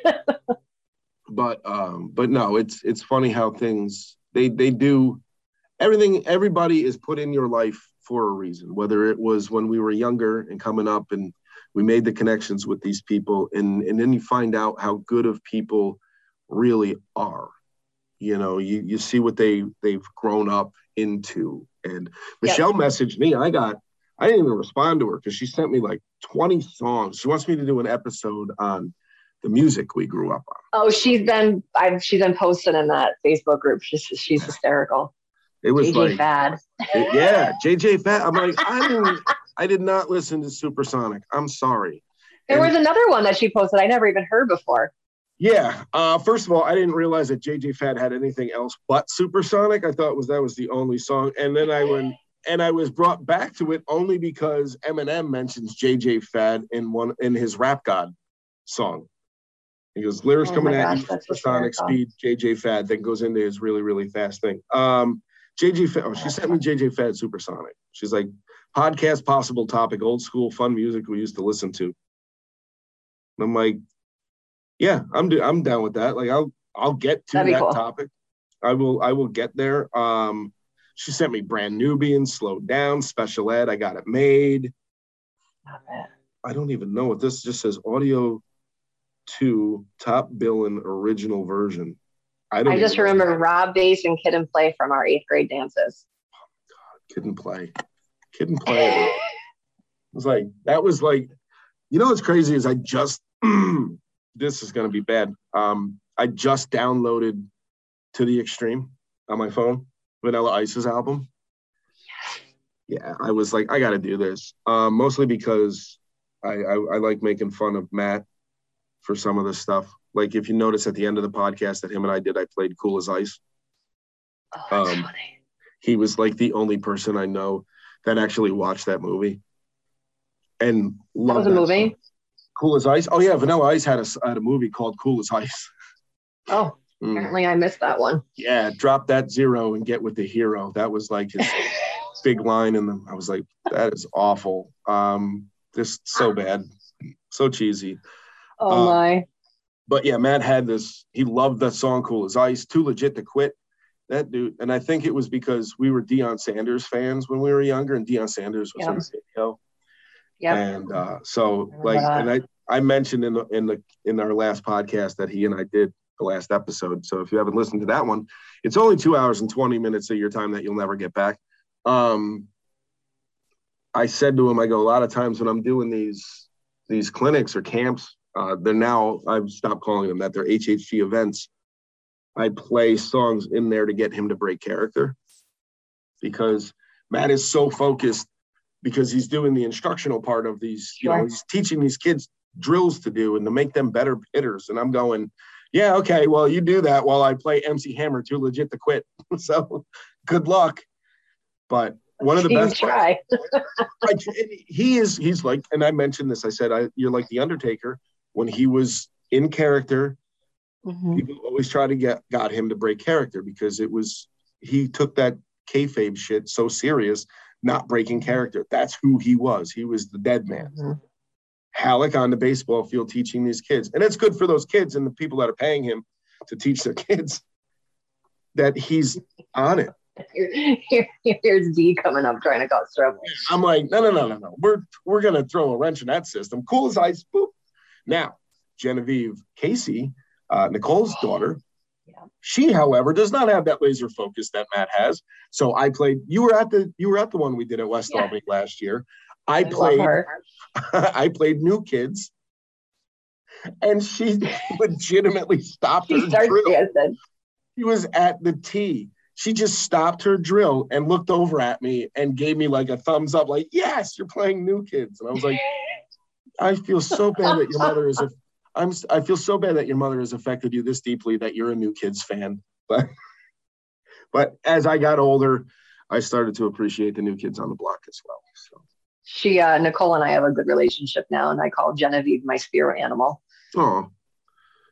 but um but no it's it's funny how things they they do everything everybody is put in your life for a reason whether it was when we were younger and coming up and we made the connections with these people and and then you find out how good of people really are. You know you you see what they they've grown up into. And michelle messaged me. I got i didn't even respond to her because she sent me like 20 songs. She wants me to do an episode on the music we grew up on. Oh, she's been I've she's been posting in that Facebook group. She's she's hysterical. It was JJ like, Fad. it- yeah, JJ Fad. I'm like, I didn't, I did not listen to Supersonic. I'm sorry. There And- was another one that she posted I never even heard before. Yeah. Uh, first of all, I didn't realize that JJ Fad had anything else but Supersonic. I thought was that was the only song, and then I went and I was brought back to it only because Eminem mentions JJ Fad in one in his Rap God song. He goes, lyrics Oh coming my at you, supersonic speed, JJ Fad, then goes into his really, really fast thing. Um, JJ, oh, she sent me JJ Fad Supersonic. She's like, podcast possible topic, old school fun music we used to listen to. And I'm like, yeah, I'm do- I'm down with that. Like I'll I'll get to That'd that cool. topic. I will I will get there. Um, she sent me brand Nubian, slowed down, special ed. I got it made. I don't even know what this just says. Audio two top billing original version. I don't. I just remember Rob Base and Kid and Play from our eighth grade dances. kid and play, kid and play. it was like that was like, you know what's crazy is I just this is gonna be bad. Um, I just downloaded to the extreme on my phone Vanilla Ice's album. Yeah, I was like, I got to do this. Um, mostly because I, I I like making fun of Matt for some of this stuff. Like if you notice at the end of the podcast that him and I did, I played Cool as Ice. Oh, that's Um, funny. he was like the only person I know that actually watched that movie and That loved was a movie. song. Cool as Ice. Oh yeah, Vanilla Ice had a had a movie called Cool as Ice. Oh, Mm. apparently I missed that one. Yeah, drop that zero and get with the hero. That was like his big line in them. I was like, that is awful. Um, just so bad, so cheesy. Oh Um, my. But yeah, Matt had this. He loved that song "Cool as Ice." Too legit to quit. That dude, and I think it was because we were Deion Sanders fans when we were younger, and Deion Sanders was Yeah. in the video. Yep. And uh, so, like, that. and I I mentioned in the in the in our last podcast that he and I did the last episode. So if you haven't listened to that one, it's only two hours and twenty minutes of your time that you'll never get back. Um, I said to him, I go a lot of times when I'm doing these these clinics or camps, uh, they're now I've stopped calling them that. They're HHG events. I play songs in there to get him to break character because Matt is so focused because he's doing the instructional part of these, you know, he's teaching these kids drills to do and to make them better hitters. And I'm going, yeah, okay, well, you do that while I play MC Hammer too legit to quit. so good luck. But one of the best try. like, he is he's like and i mentioned this i said I, you're like the undertaker when he was in character Mhm. people always try to get got him to break character because it was he took that kayfabe shit so serious not breaking character that's who he was he was the dead man Mhm. halleck on the baseball field teaching these kids and it's good for those kids and the people that are paying him to teach their kids that he's on it Here, here, here's D coming up trying to cause trouble. I'm like, no, no, no, no, no. We're we're gonna throw a wrench in that system. Cool as ice. Boop. Now, Genevieve Casey, uh, Nicole's daughter, Yeah. she, however, does not have that laser focus that Matt has. So I played. You were at the you were at the one we did at West Yeah. Albany last year. I love played. I played New Kids, and she legitimately stopped She her drill. dancing. She was at the tee. She just stopped her drill and looked over at me and gave me like a thumbs up, like, yes, you're playing new kids. And I was like, I feel so bad that your mother is, a, I'm, I feel so bad that your mother has affected you this deeply that you're a new kids fan. But, but as I got older, I started to appreciate the new kids on the block as well. So, She, uh, Nicole and I have a good relationship now, and I call Genevieve my spirit animal. oh,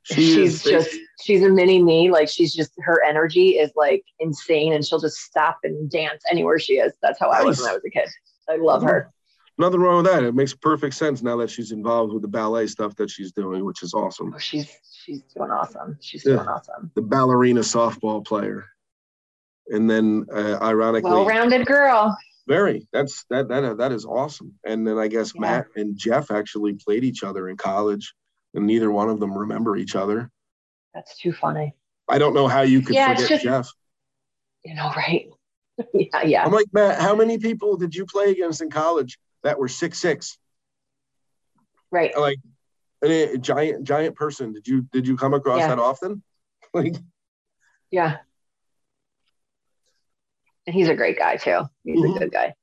she she's is just, she's a mini me. Like she's just, her energy is like insane, and she'll just stop and dance anywhere she is. That's how I was when I was a kid. I love her. Nothing wrong with that. It makes perfect sense now that she's involved with the ballet stuff that she's doing, which is awesome. Oh, she's she's doing awesome. She's Yeah. doing awesome. the ballerina softball player. And then, uh, ironically, Well-rounded girl. very that's that that that is awesome. And then I guess Yeah. Matt and Jeff actually played each other in college, and neither one of them remember each other. That's too funny. I don't know how you could Yeah, forget just- Jeff. You know, right? yeah, yeah. I'm like Matt. How many people did you play against in college that were six six? Right. Like a giant giant person. Did you did you come across Yeah. that often? Like Yeah. And he's a great guy too. He's Mhm. a good guy.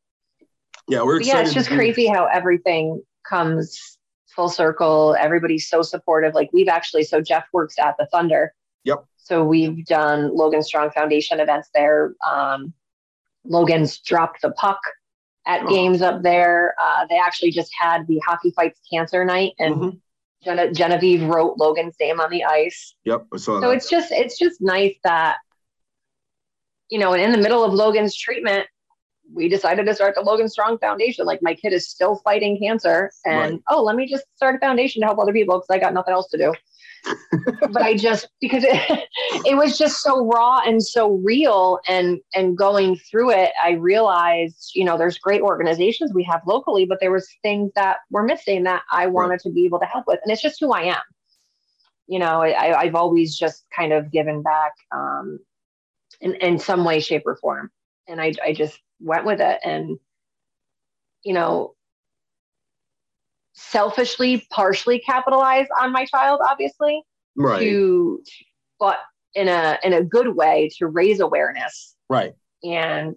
yeah, we're yeah, it's just crazy how everything comes full circle. Everybody's so supportive. Like we've actually, so Jeff works at the Thunder. Yep. So we've done Logan Strong Foundation events there. Um, Logan's dropped the puck at Oh. games up there. Uh, they actually just had the Hockey Fights Cancer Night, and Mhm. Gene- Genevieve wrote Logan's name on the ice. Yep, I saw So that. it's just it's just nice that you know, and in the middle of Logan's treatment, we decided to start the Logan Strong Foundation. Like my kid is still fighting cancer, and right. oh, let me just start a foundation to help other people because I got nothing else to do. but I just because it it was just so raw and so real, and and going through it, I realized you know there's great organizations we have locally, but there was things that were missing that I wanted right. to be able to help with, and it's just who I am. You know, I, I've always just kind of given back um, in in some way, shape, or form, and I I just went with it. And you know selfishly partially capitalize on my child obviously right. to but in a in a good way to raise awareness. Right. And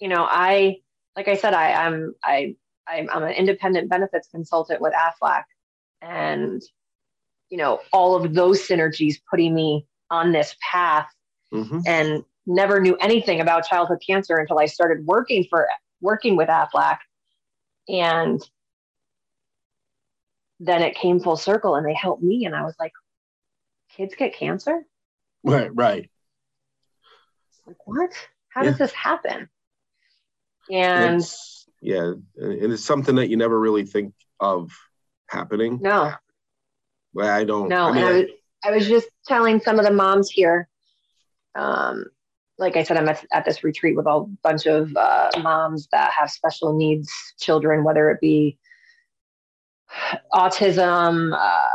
you know i like i said i i'm i i'm, I'm an independent benefits consultant with aflac. And you know all of those synergies putting me on this path. Mm-hmm. and never knew anything about childhood cancer until I started working for working with AFLAC. And then it came full circle and they helped me. And I was like, kids get cancer? Right, right. Like, what? How yeah. does this happen? And it's, yeah, and it's something that you never really think of happening. No. Well, I don't. No, I, mean, I, was, I was just telling some of the moms here um, like I said, I'm at, at this retreat with a bunch of uh, moms that have special needs children, whether it be autism, uh,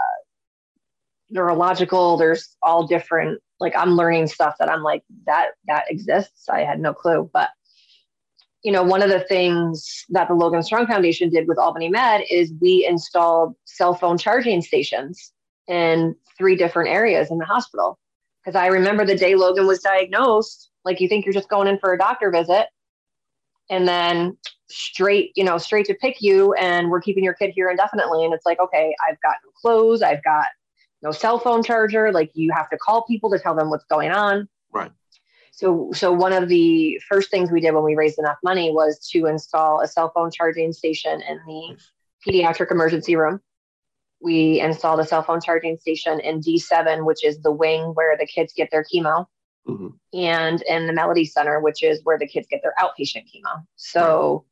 neurological. There's all different. Like I'm learning stuff that I'm like that that exists. I had no clue, but you know, one of the things that the Logan Strong Foundation did with Albany Med is we installed cell phone charging stations in three different areas in the hospital. Because I remember the day Logan was diagnosed, like you think you're just going in for a doctor visit and then straight, you know, straight to PICU and we're keeping your kid here indefinitely. And it's like, okay, I've got no clothes, I've got no cell phone charger. Like you have to call people to tell them what's going on. Right. So, so one of the first things we did when we raised enough money was to install a cell phone charging station in the pediatric emergency room. We installed a cell phone charging station in D7, which is the wing where the kids get their chemo mm-hmm. and in the Melody Center, which is where the kids get their outpatient chemo. So,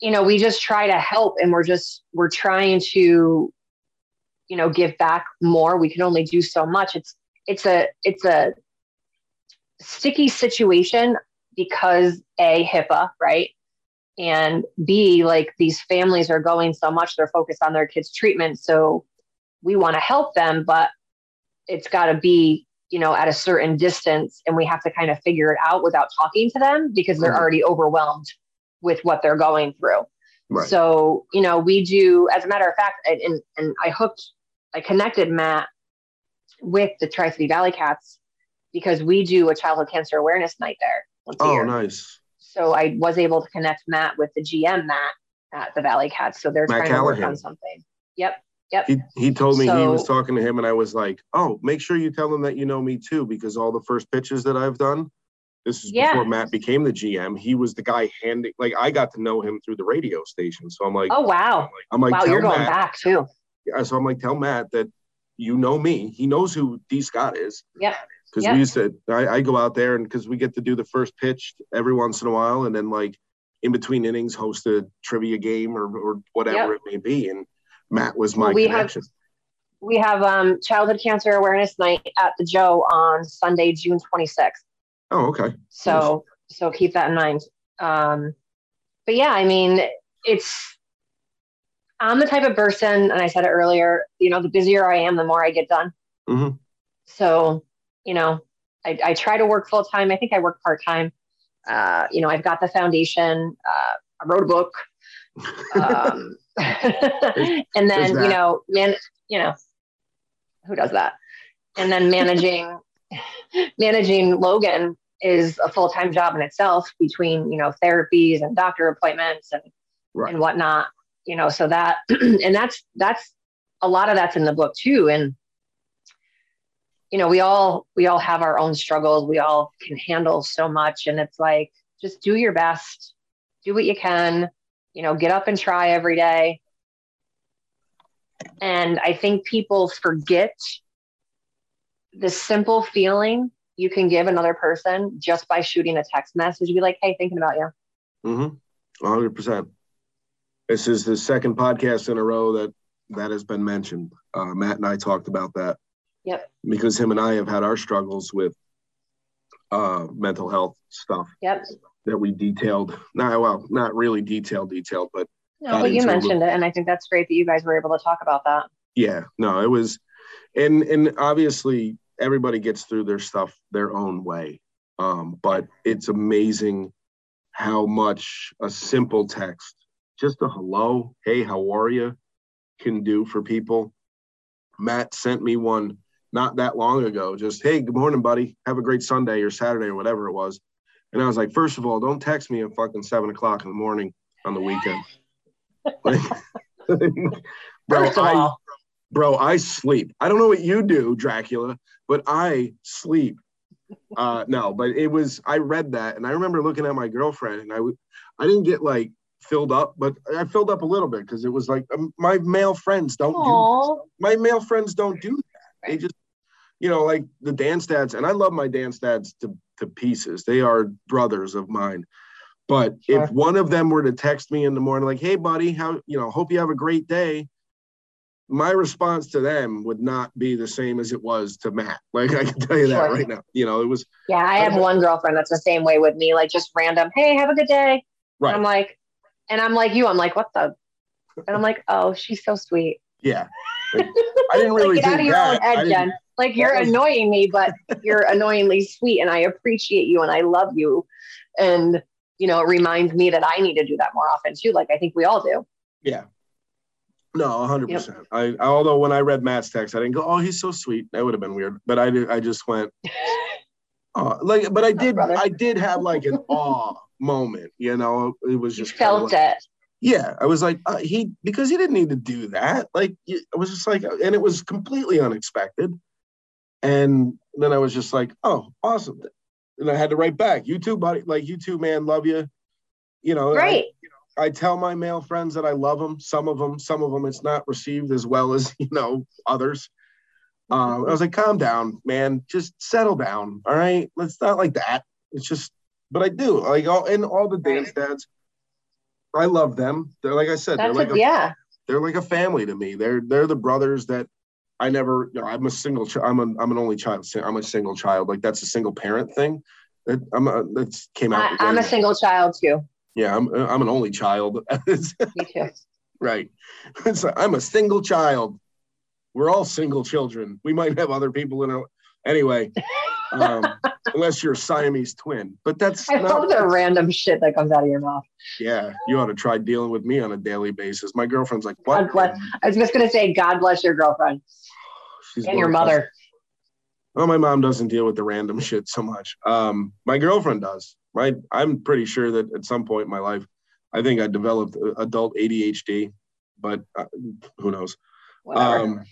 you know, we just try to help and we're just, we're trying to, you know, give back more. We can only do so much. It's, it's a, it's a sticky situation because A, HIPAA, right? And B, like these families are going so much, they're focused on their kids' treatment. So we want to help them, but it's got to be you know, at a certain distance and we have to kind of figure it out without talking to them because they're mm-hmm. already overwhelmed with what they're going through. Right. So, you know, we do, as a matter of fact, and, and I hooked, I connected Matt with the Tri City Valley Cats because we do a childhood cancer awareness night there. oh, nice. So I was able to connect Matt with the GM, Matt, at the Valley Cats. So they're Matt trying Callahan. to work on something. Yep. Yep. He, he told me so, he was talking to him, and I was like, "Oh, make sure you tell him that you know me too, because all the first pitches that I've done, this is yeah. before Matt became the GM. He was the guy handing. Like I got to know him through the radio station, so I'm like, oh wow, I'm like, wow, you're going Matt, back too. Yeah, so I'm like, tell Matt that you know me. He knows who D Scott is. Yeah. Because yep. we used to, I, I go out there and because we get to do the first pitch every once in a while, and then like in between innings, host a trivia game or, or whatever yep. it may be. And Matt was my we connection. Have, we have um, Childhood Cancer Awareness Night at the Joe on Sunday, June 26th. Oh, okay. So, nice. so keep that in mind. Um, but yeah, I mean, it's, I'm the type of person, and I said it earlier, you know, the busier I am, the more I get done. Mm-hmm. So, you know, I, I try to work full time. I think I work part time. Uh, you know, I've got the foundation. Uh, I wrote a book. Um, and then, you know, man, you know, who does that? And then managing managing Logan is a full time job in itself between you know therapies and doctor appointments and right. and whatnot. You know, so that and that's that's a lot of that's in the book too. And you know, we all we all have our own struggles. We all can handle so much, and it's like just do your best, do what you can. You know, get up and try every day. And I think people forget the simple feeling you can give another person just by shooting a text message, be like, hey, thinking about you. Mm-hmm. 100%. This is the second podcast in a row that that has been mentioned. Uh, Matt and I talked about that. Yep. Because him and I have had our struggles with uh, mental health stuff. Yep. That we detailed. Not well, not really detailed, detailed, but no, but you mentioned it, and I think that's great that you guys were able to talk about that. Yeah, no, it was, and and obviously everybody gets through their stuff their own way, um, but it's amazing how much a simple text, just a hello, hey, how are you, can do for people. Matt sent me one not that long ago, just hey, good morning, buddy, have a great Sunday or Saturday or whatever it was, and I was like, first of all, don't text me at fucking seven o'clock in the morning on the weekend. bro, I, bro, I sleep. I don't know what you do, Dracula, but I sleep. Uh, no, but it was. I read that, and I remember looking at my girlfriend, and I, I didn't get like filled up, but I filled up a little bit because it was like um, my male friends don't Aww. do. My male friends don't do that. They just, you know, like the dance dads, and I love my dance dads to to pieces. They are brothers of mine. But sure. if one of them were to text me in the morning, like, "Hey, buddy, how you know? Hope you have a great day," my response to them would not be the same as it was to Matt. Like I can tell you that right now. You know, it was. Yeah, I have one girlfriend that's the same way with me. Like just random, "Hey, have a good day." Right. And I'm like, and I'm like you. I'm like, what the? And I'm like, oh, she's so sweet. Yeah. Like, I didn't really like, get out of your that. own head, Jen. Like you're annoying me, but you're annoyingly sweet, and I appreciate you, and I love you, and you know, it reminds me that I need to do that more often too. Like I think we all do. Yeah. No, hundred yep. percent. I although when I read Matt's text, I didn't go, "Oh, he's so sweet." That would have been weird, but I did. I just went, uh, like, but I did. Oh, I did have like an awe moment. You know, it was just you felt like, it. Yeah, I was like, uh, he because he didn't need to do that. Like, I was just like, and it was completely unexpected. And then I was just like, oh, awesome and I had to write back, "You too, buddy. Like you too, man. Love you." You know, right. I, I tell my male friends that I love them. Some of them, some of them, it's not received as well as you know others. Um, I was like, "Calm down, man. Just settle down. All right. Let's not like that. It's just." But I do like all and all the dance dads. I love them. They're like I said. That's they're like a, a, yeah. They're like a family to me. They're they're the brothers that I never, you know, I'm a single, ch- I'm, a, I'm an only child. I'm a single child. Like that's a single parent thing. That I'm a, that's came out. I, am a single child too. Yeah, I'm, I'm an only child. Me too. right. So I'm a single child. We're all single children. We might have other people in our, anyway, um, unless you're a Siamese twin, but that's I not, love the random shit that comes out of your mouth. Yeah, you ought to try dealing with me on a daily basis. My girlfriend's like, what? God bless, I was just gonna say, God bless your girlfriend. She's and your mother. Well, my mom doesn't deal with the random shit so much. Um, my girlfriend does. My, I'm pretty sure that at some point in my life, I think I developed adult ADHD, but uh, who knows? Um,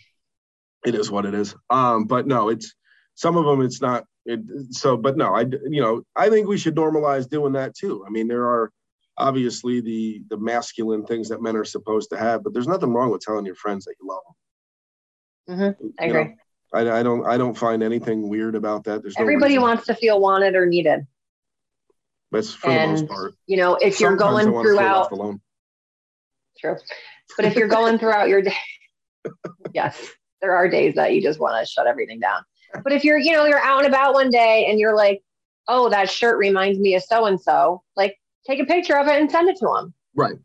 it is what it is. Um, but no, it's some of them. It's not. It, so, but no, I you know I think we should normalize doing that too. I mean, there are obviously the the masculine things that men are supposed to have, but there's nothing wrong with telling your friends that you love them. Mm-hmm. I you agree. Know, I, I, don't I don't find anything weird about that. There's everybody no wants to feel wanted or needed. That's for and, the most part. You know, if Sometimes you're going throughout alone. True. But if you're going throughout your day, yes, there are days that you just want to shut everything down. But if you're, you know, you're out and about one day and you're like, oh, that shirt reminds me of so and so, like take a picture of it and send it to them. Right.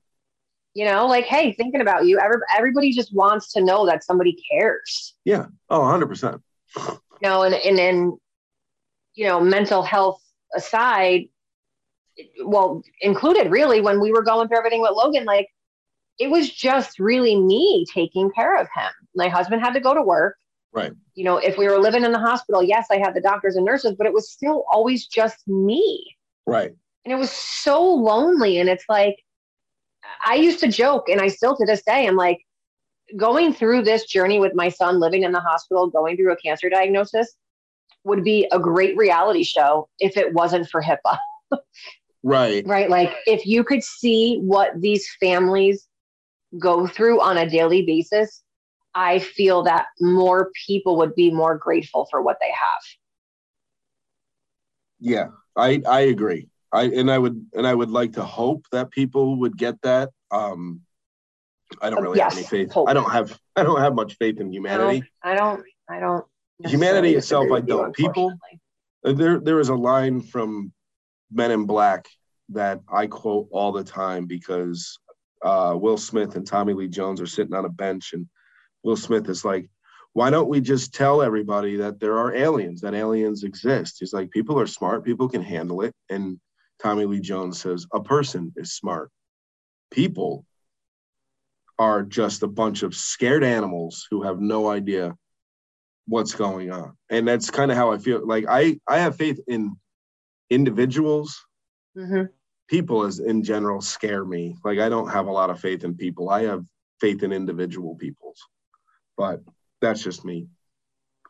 You know like hey thinking about you Every, everybody just wants to know that somebody cares. Yeah. Oh 100% you know and and then you know mental health aside well included really when we were going through everything with logan like it was just really me taking care of him. My husband had to go to work right you know if we were living in the hospital yes i had the doctors and nurses but it was still always just me right and it was so lonely and it's like I used to joke, and I still to this day, I'm like, going through this journey with my son living in the hospital, going through a cancer diagnosis would be a great reality show if it wasn't for HIPAA. right. Right. Like if you could see what these families go through on a daily basis, I feel that more people would be more grateful for what they have. Yeah, I I agree. I and I would and I would like to hope that people would get that. Um, I don't really Yes, have any faith. hope. I don't have I don't have much faith in humanity. I don't. I don't. Humanity itself, I with you, don't. People- Uh, There there is a line from Men in Black that I quote all the time because uh, Will Smith and Tommy Lee Jones are sitting on a bench and Will Smith is like, why don't we just tell everybody that there are aliens, that aliens exist? He's like, people are smart, people can handle it. And Tommy Lee Jones says, a person is smart. People are just a bunch of scared animals who have no idea what's going on. And that's kind of how I feel. Like I I have faith in individuals. Mhm. People as in general scare me. Like I don't have a lot of faith in people. I have faith in individual peoples. But that's just me.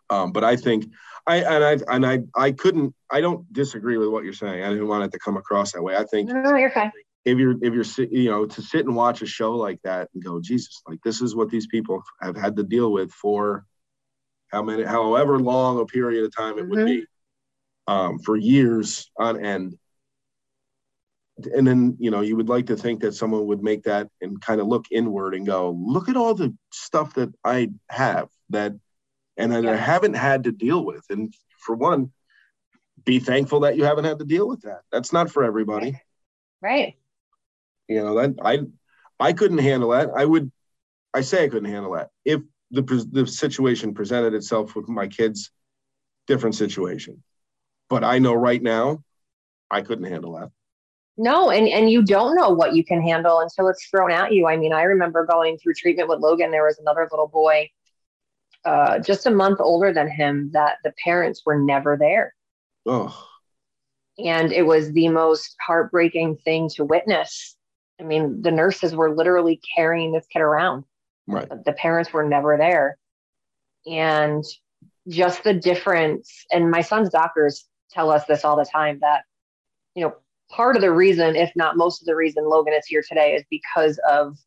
Um, but I think I and I and I I couldn't I don't disagree with what you're saying. I didn't want it to come across that way. I think No, you're fine. if you're if you're you know to sit and watch a show like that and go jesus like this is what these people have had to deal with for how many however long a period of time it would be um, for years on end and then you know you would like to think that someone would make that and kind of look inward and go look at all the stuff that i have that and that i haven't had to deal with. And for one be thankful that you haven't had to deal with that. That's not for everybody. Right. you know that i i couldn't handle that. I would i say i couldn't handle that. If the the situation presented itself with my kids different situation. But i know right now i couldn't handle that No, and and you don't know what you can handle until it's thrown at you. I mean, I remember going through treatment with Logan. There was another little boy, uh, just a month older than him, that the parents were never there, oh and it was the most heartbreaking thing to witness. I mean, the nurses were literally carrying this kid around. right the parents were never there and just the difference and my son's doctors tell us this all the time that you know part of the reason if not most of the reason logan is here today is because of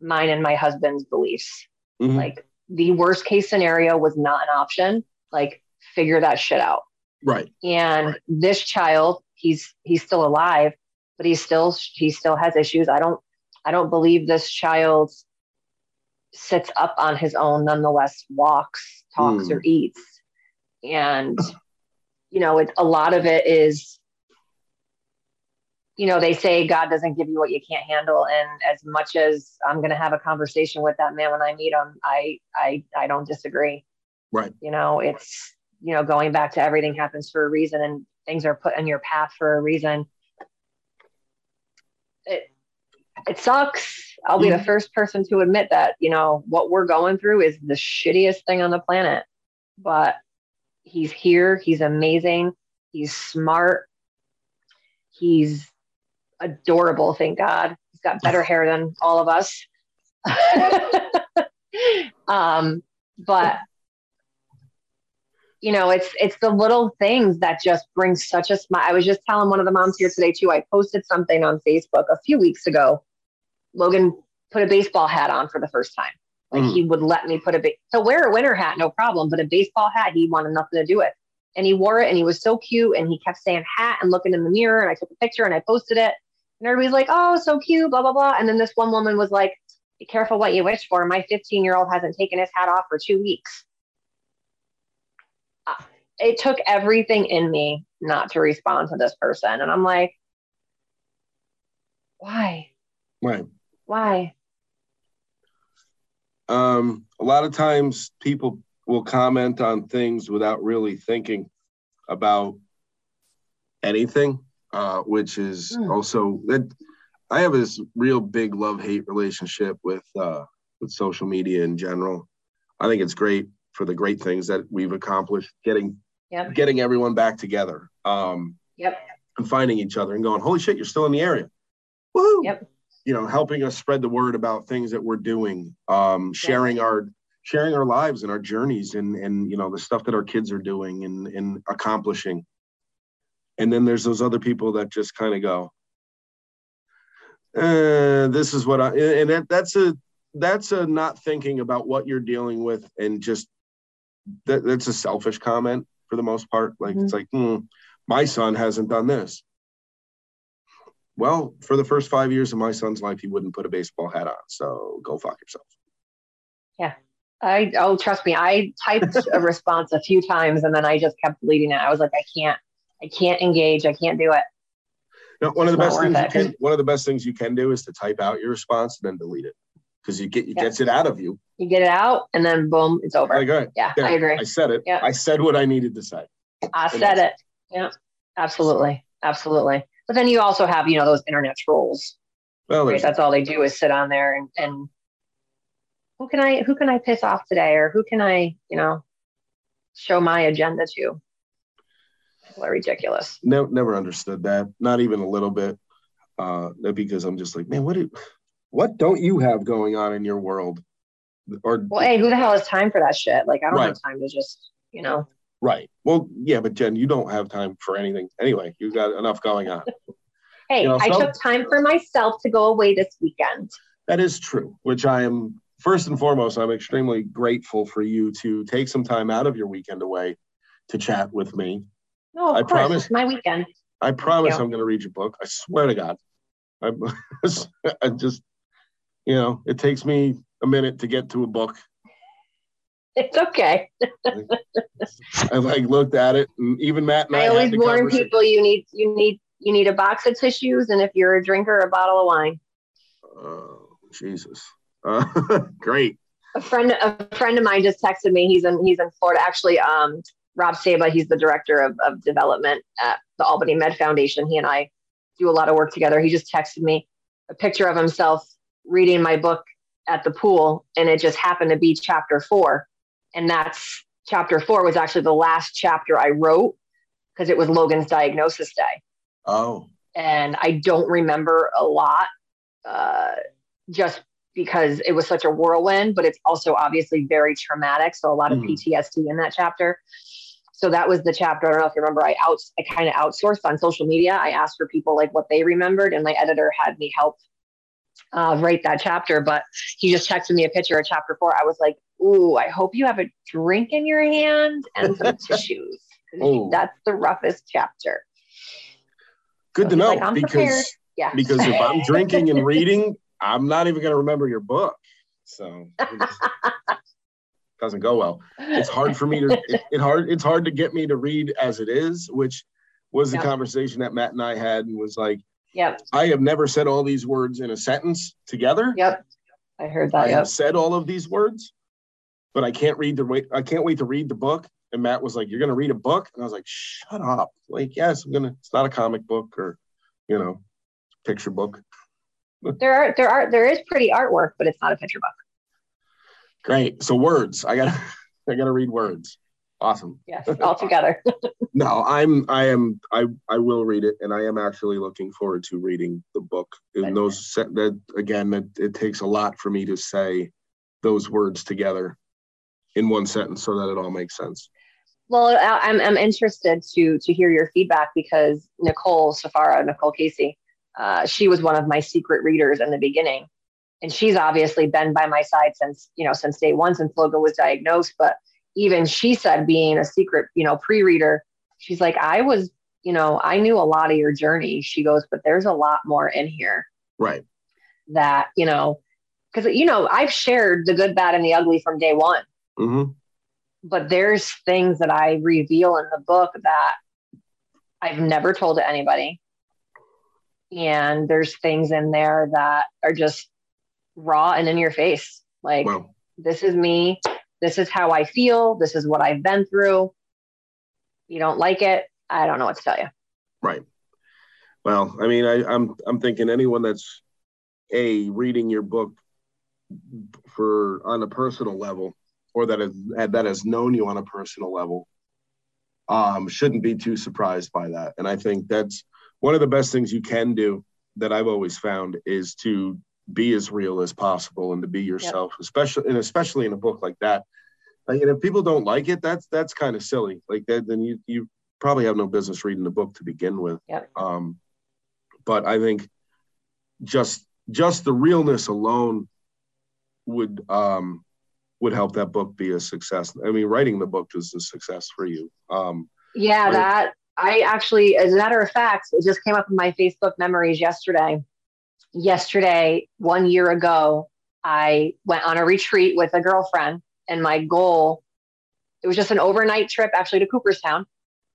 mine and my husband's beliefs Mhm. like the worst case scenario was not an option like figure that shit out right and Right. this child he's he's still alive but he still he still has issues i don't i don't believe this child sits up on his own nonetheless walks talks Hmm. or eats and you know it, a lot of it is you know they say god doesn't give you what you can't handle. And as much as i'm going to have a conversation with that man when i meet him i i i don't disagree. Right. You know it's you know going back to everything happens for a reason and things are put in your path for a reason. It it sucks. I'll be the mm-hmm. first person to admit that you know what we're going through is the shittiest thing on the planet. But he's here. He's amazing. He's smart. He's adorable thank god. He's got better hair than all of us. Um but you know it's it's the little things that just bring such a smile i was just telling one of the moms here today too i posted something on facebook a few weeks ago. Logan put a baseball hat on for the first time. Like Mhm. he would let me put a ba- to wear a winter hat no problem but a baseball hat he wanted nothing to do with. And he wore it and he was so cute and he kept saying hat and looking in the mirror and i took a picture and i posted it and everybody's like oh so cute blah blah blah. And then this one woman was like be careful what you wish for. My 15 year old hasn't taken his hat off for two weeks. Uh, it took everything in me not to respond to this person. And i'm like why? Why? why? Um a lot of times people will comment on things without really thinking about anything uh which is Hmm. also that i have this real big love hate relationship with uh with social media in general i think it's great for the great things that we've accomplished getting Yep. getting everyone back together um Yep. and finding each other and going holy shit you're still in the area Woohoo! Yep. you know helping us spread the word about things that we're doing um sharing our sharing our lives and our journeys and and you know the stuff that our kids are doing and and accomplishing and then there's those other people that just kind of go uh, this is what i and that, that's a that's a not thinking about what you're dealing with and just that, that's a selfish comment for the most part like it's like hmm, my son hasn't done this. Well, for the first five years of my son's life, he wouldn't put a baseball hat on. So go fuck yourself. Yeah. I oh trust me, I typed a response a few times and then I just kept deleting it. I was like, I can't, I can't engage, I can't do it. No, one of the best things you can one of the best things you can do is to type out your response and then delete it because you get it gets it out of you. You get it out and then boom, it's over. Like, right. Yeah, I agree. I said it. Yeah. I said what I needed to say. I said it. Yeah, absolutely, absolutely. But then you also have you know those internet trolls. Well, right? that's all they do is sit on there and and who can I who can I piss off today or who can I you know show my agenda to? Ridiculous. Never, never understood that. Not even a little bit. Uh, because I'm just like, man, what do, what don't you have going on in your world? Or well, hey, who the hell has time for that shit? Like, I don't right. have time to just, you know. Right. Well, yeah, but Jen, you don't have time for anything anyway. You've got enough going on. hey, you know, I took time for myself to go away this weekend. That is true, which I am first and foremost, I'm extremely grateful for you to take some time out of your weekend away to chat with me. No, of I course. promise it's my weekend. I promise I'm going to read your book. I swear to God. I, I just, you know, it takes me a minute to get to a book. It's okay. I like looked at it, and even Matt and I. I always warn people you need you need you need a box of tissues, and if you're a drinker, a bottle of wine. Oh Jesus! Uh, great. A friend, a friend of mine just texted me. He's in he's in Florida. Actually, um, Rob Saba, he's the director of, of development at the Albany Med Foundation. He and I do a lot of work together. He just texted me a picture of himself reading my book at the pool, and it just happened to be chapter four. And that's chapter four was actually the last chapter I wrote because it was Logan's diagnosis day. Oh. And I don't remember a lot uh, just because it was such a whirlwind, but it's also obviously very traumatic. So a lot of mm. PTSD in that chapter. So that was the chapter. I don't know if you remember. I out I kind of outsourced on social media. I asked for people like what they remembered, and my editor had me help uh, write that chapter. But he just texted me a picture of chapter four. I was like, "Ooh, I hope you have a drink in your hand and some tissues. That's the roughest chapter." Good so to know like, because yeah. because if I'm drinking and reading, I'm not even going to remember your book. So doesn't go well. It's hard for me to it, it, hard it's hard to get me to read as it is, which was the yep. conversation that Matt and I had and was like, Yep. I have never said all these words in a sentence together. Yep. I heard that. I yep. have said all of these words, but I can't read the wait. I can't wait to read the book. And Matt was like, "You're going to read a book?" And I was like, "Shut up!" Like, yes, I'm gonna. It's not a comic book or, you know, picture book. there are there are there is pretty artwork, but it's not a picture book. Great. So words. I got I got to read words. Awesome. Yes, all together. no, I'm I am I I will read it, and I am actually looking forward to reading the book. And those that again, that it takes a lot for me to say those words together in one sentence so that it all makes sense. Well, I'm I'm interested to to hear your feedback because Nicole Safara, Nicole Casey, uh, she was one of my secret readers in the beginning, and she's obviously been by my side since you know since day one since Logan was diagnosed. But even she said, being a secret you know pre-reader, she's like, I was you know I knew a lot of your journey. She goes, but there's a lot more in here. Right. That you know, because you know I've shared the good, bad, and the ugly from day one. Mm-hmm. But there's things that I reveal in the book that I've never told to anybody. And there's things in there that are just raw and in your face. Like, wow. this is me. This is how I feel. This is what I've been through. You don't like it. I don't know what to tell you. Right. Well, I mean, I, I'm I'm thinking anyone that's a reading your book for on a personal level, or that has that has known you on a personal level, um, shouldn't be too surprised by that. And I think that's one of the best things you can do that I've always found is to be as real as possible and to be yourself, yep. especially and especially in a book like that. Like, and if people don't like it, that's that's kind of silly. Like that, then you you probably have no business reading the book to begin with. Yep. Um, but I think just just the realness alone would um, would help that book be a success. I mean, writing the book is a success for you. Um, yeah, that I actually, as a matter of fact, it just came up in my Facebook memories yesterday. Yesterday, one year ago, I went on a retreat with a girlfriend, and my goal, it was just an overnight trip actually to Cooperstown.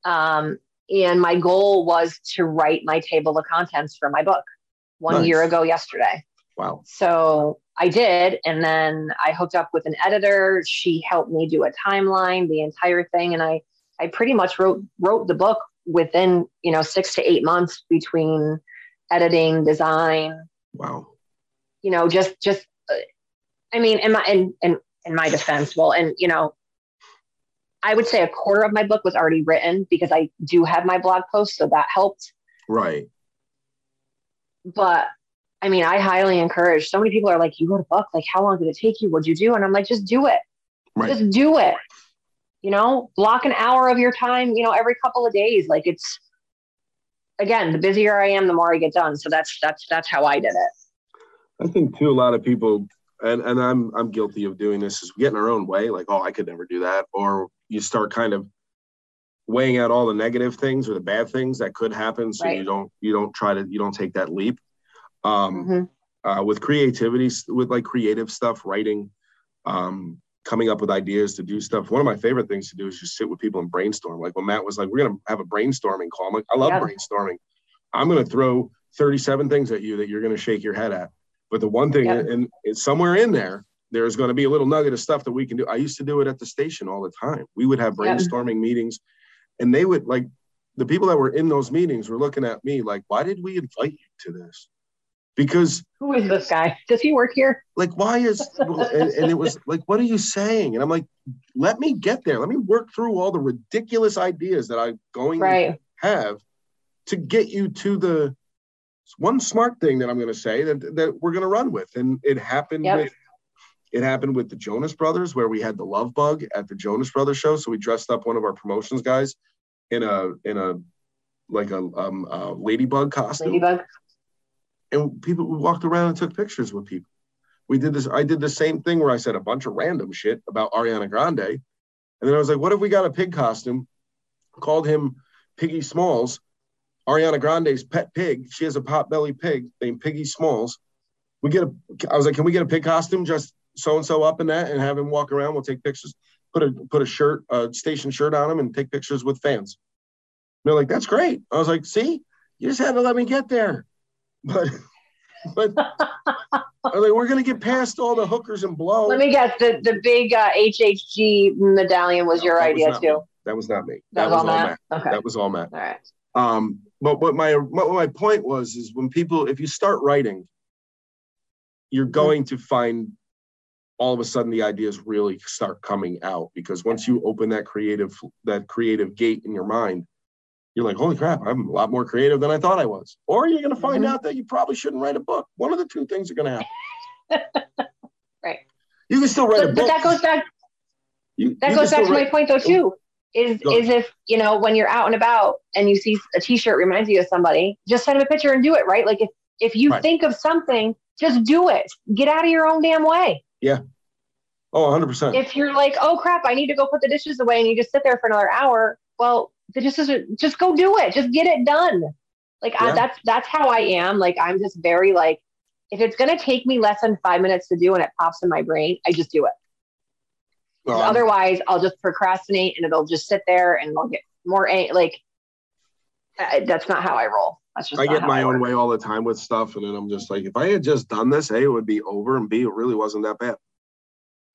Um, and my goal was to write my table of contents for my book one nice. year ago yesterday. Wow. So I did. And then I hooked up with an editor. She helped me do a timeline, the entire thing. And I, I pretty much wrote, wrote the book within, you know, six to eight months between editing, design. Wow. You know, just, just, uh, I mean, in my, in, in, in my defense, well, and, you know, I would say a quarter of my book was already written because I do have my blog post. So that helped. Right. But I mean, I highly encourage. So many people are like, "You wrote a book. Like, how long did it take you? What'd you do?" And I'm like, "Just do it. Right. Just do it. You know, block an hour of your time. You know, every couple of days. Like, it's again, the busier I am, the more I get done. So that's that's that's how I did it. I think too. A lot of people, and and I'm I'm guilty of doing this. Is we get in our own way. Like, oh, I could never do that. Or you start kind of weighing out all the negative things or the bad things that could happen so right. you don't you don't try to you don't take that leap um, mm-hmm. uh, with creativity, with like creative stuff, writing, um, coming up with ideas to do stuff. One of my favorite things to do is just sit with people and brainstorm. Like when Matt was like, "We're gonna have a brainstorming call," I'm like, "I love yeah. brainstorming. I'm gonna throw 37 things at you that you're gonna shake your head at." But the one thing, yeah. and it's somewhere in there, there's going to be a little nugget of stuff that we can do. I used to do it at the station all the time. We would have brainstorming yeah. meetings, and they would like the people that were in those meetings were looking at me like, "Why did we invite you to this?" Because who is this guy? Does he work here? Like, why is and, and, it was like, what are you saying? And I'm like, let me get there. Let me work through all the ridiculous ideas that I'm going right. to have to get you to the one smart thing that I'm going to say that that we're going to run with. And it happened yep. with it happened with the Jonas Brothers, where we had the love bug at the Jonas Brothers show. So we dressed up one of our promotions guys in a in a like a, um, a ladybug costume. Ladybug and people we walked around and took pictures with people. We did this. I did the same thing where I said a bunch of random shit about Ariana Grande, and then I was like, "What if we got a pig costume? Called him Piggy Smalls, Ariana Grande's pet pig. She has a pot-belly pig named Piggy Smalls. We get a. I was like, "Can we get a pig costume? Just so and so up in that, and have him walk around. We'll take pictures. Put a put a shirt, a station shirt on him, and take pictures with fans." they're like, "That's great." I was like, "See, you just had to let me get there." But but like, we're gonna get past all the hookers and blow. Let me guess. The the big uh, HHG medallion was no, your idea too. Me. That was not me. That, that was, all Matt. Matt. Okay. That was all Matt. All right. Um, but what my what my point was is when people, if you start writing, you're going to find all of a sudden the ideas really start coming out because once you open that creative that creative gate in your mind, you're like, holy crap, I'm a lot more creative than I thought I was. Or you're going to find mm-hmm. out that you probably shouldn't write a book. One of the two things are going to happen. right. You can still write but, a book. But that goes back. You, that you goes back to write, my point though too. Is is if you know when you're out and about and you see a T-shirt reminds you of somebody, just send them a picture and do it. Right. Like if if you right. think of something, just do it. Get out of your own damn way. Yeah. Oh, 100%. If you're like, oh crap, I need to go put the dishes away and you just sit there for another hour, well, just just go do it. Just get it done. Like yeah. I, that's that's how I am. Like I'm just very like if it's gonna take me less than five minutes to do and it pops in my brain, I just do it. Well, otherwise, I'll just procrastinate and it'll just sit there and I'll get more like. that's not how I roll. That's just I get my I own way all the time with stuff, and then I'm just like, if I had just done this, A, it would be over, and B, it really wasn't that bad.